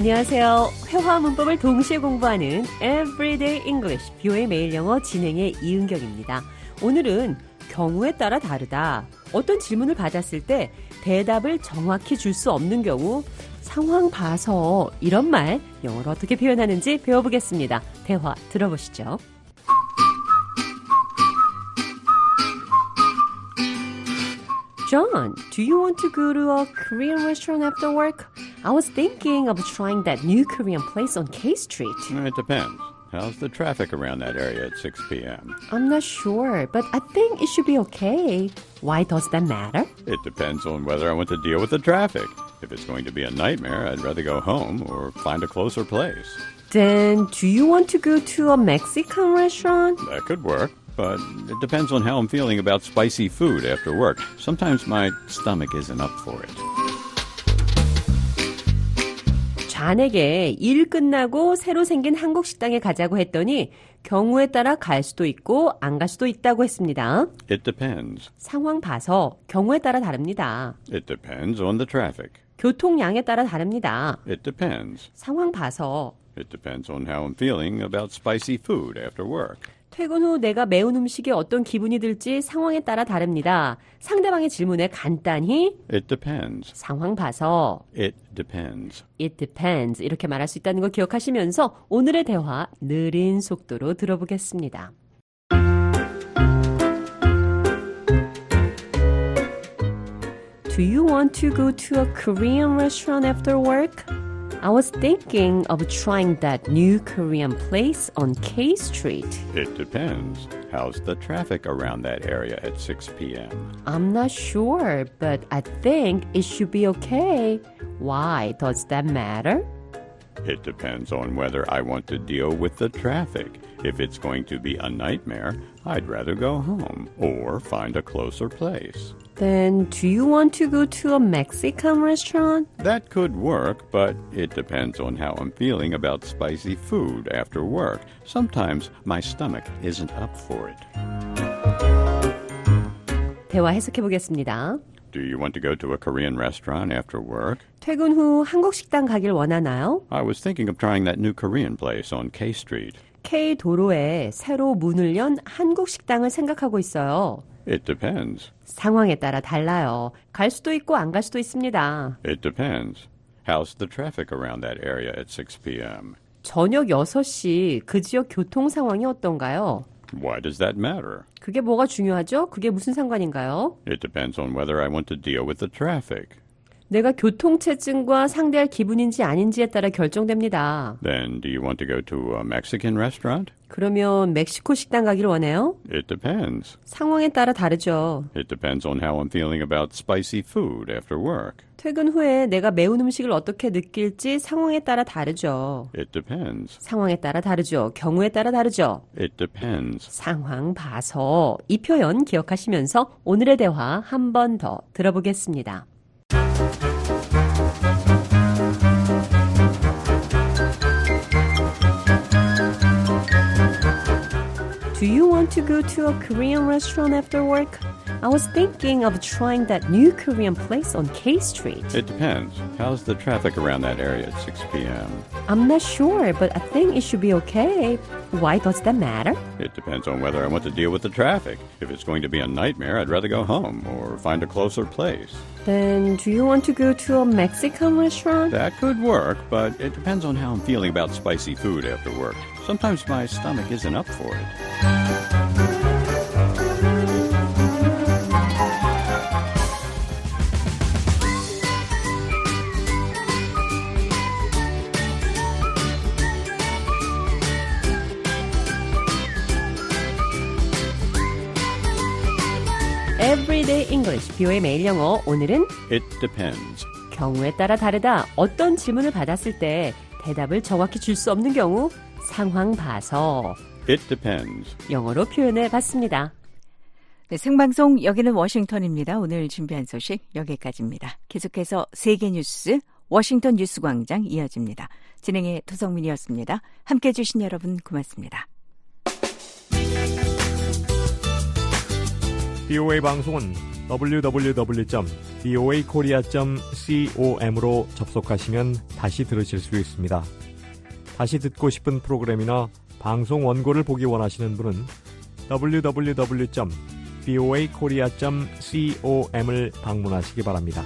안녕하세요. 회화 문법을 동시에 공부하는 Everyday English, 뷰의 매일 영어 진행의 이은경입니다. 오늘은 경우에 따라 다르다. 어떤 질문을 받았을 때 대답을 정확히 줄 수 없는 경우 상황 봐서 이런 말 영어로 어떻게 표현하는지 배워보겠습니다. 대화 들어보시죠. John, do you want to go to a Korean restaurant after work? I was thinking of trying that new Korean place on K Street.
It depends. How's the traffic around that area at 6 p.m.?
I'm not sure, but I think it should be okay. Why does that matter?
It depends on whether I want to deal with the traffic. If it's going to be a nightmare, I'd rather go home or find a closer place.
Then, do you want to go to a Mexican restaurant?
That could work, but it depends on how I'm feeling about spicy food after work. Sometimes my stomach isn't up for it.
잔에게 일 끝나고 새로 생긴 한국 식당에 가자고 했더니 경우에 따라 갈 수도 있고 안 갈 수도 있다고 했습니다.
It depends.
상황 봐서 경우에 따라 다릅니다.
It depends on the traffic.
교통량에 따라 다릅니다.
It depends.
상황 봐서
It depends on how I'm feeling about spicy food after work.
퇴근 후 내가 매운 음식에 어떤 기분이 들지 상황에 따라 다릅니다. 상대방의 질문에 간단히
It depends.
상황 봐서
It depends.
it depends 이렇게 말할 수 있다는 거 기억하시면서 오늘의 대화 느린 속도로 들어보겠습니다. Do you want to go to a Korean restaurant after work? I was thinking of trying that new Korean place on K Street.
It depends. How's the traffic around that area at 6 p.m.?
I'm not sure, but I think it should be okay. Why does that matter?
It depends on whether I want to deal with the traffic. If it's going to be a nightmare, I'd rather go home or find a closer place.
Then, do you want to go to a Mexican restaurant?
That could work, but it depends on how I'm feeling about spicy food after work. Sometimes my stomach isn't up for it.
대화 해석해 보겠습니다.
Do you want to go to a Korean restaurant after work?
퇴근 후 한국 식당 가길 원하나요?
I was thinking of trying that new Korean place on K Street.
K 도로에 새로 문을 연 한국 식당을 생각하고 있어요.
It depends.
상황에 따라 달라요. 갈 수도 있고 안 갈 수도 있습니다.
It depends. How's the traffic around that area at 6 p.m.?
저녁 6시 그 지역 교통 상황이 어떤가요?
Why does that matter?
그게 뭐가 중요하죠? 그게 무슨 상관인가요?
It depends on whether I want to deal with the traffic.
내가 교통체증과 상대할 기분인지 아닌지에 따라 결정됩니다.
Then, do you want to go to a Mexican restaurant?
그러면 멕시코 식당 가길 원해요?
It depends.
상황에 따라 다르죠.
It depends on how I'm feeling about spicy food after work.
퇴근 후에 내가 매운 음식을 어떻게 느낄지 상황에 따라 다르죠.
It depends.
상황에 따라 다르죠. 경우에 따라 다르죠.
It depends.
상황 봐서 이 표현 기억하시면서 오늘의 대화 한 번 더 들어보겠습니다. Do you want to go to a Korean restaurant after work? I was thinking of trying that new Korean place on K Street.
It depends. How's the traffic around that area at 6 p.m.?
I'm not sure, but I think it should be okay. Why does that matter?
It depends on whether I want to deal with the traffic. If it's going to be a nightmare, I'd rather go home or find a closer place.
Then, do you want to go to a Mexican restaurant?
That could work, but it depends on how I'm feeling about spicy food after work. Sometimes my stomach isn't up for it.
Everyday English, 비오의 매일 영어. 오늘은
It depends.
경우에 따라 다르다. 어떤 질문을 받았을 때 대답을 정확히 줄 수 없는 경우 상황 봐서
It depends.
영어로 표현해 봤습니다.
네, 생방송 여기는 워싱턴입니다. 오늘 준비한 소식 여기까지입니다. 계속해서 세계 뉴스 워싱턴 뉴스 광장 이어집니다. 진행의 도성민이었습니다. 함께 해 주신 여러분 고맙습니다.
BOA 방송은 www.boakorea.com으로 접속하시면 다시 들으실 수 있습니다. 다시 듣고 싶은 프로그램이나 방송 원고를 보기 원하시는 분은 www.boakorea.com을 방문하시기 바랍니다.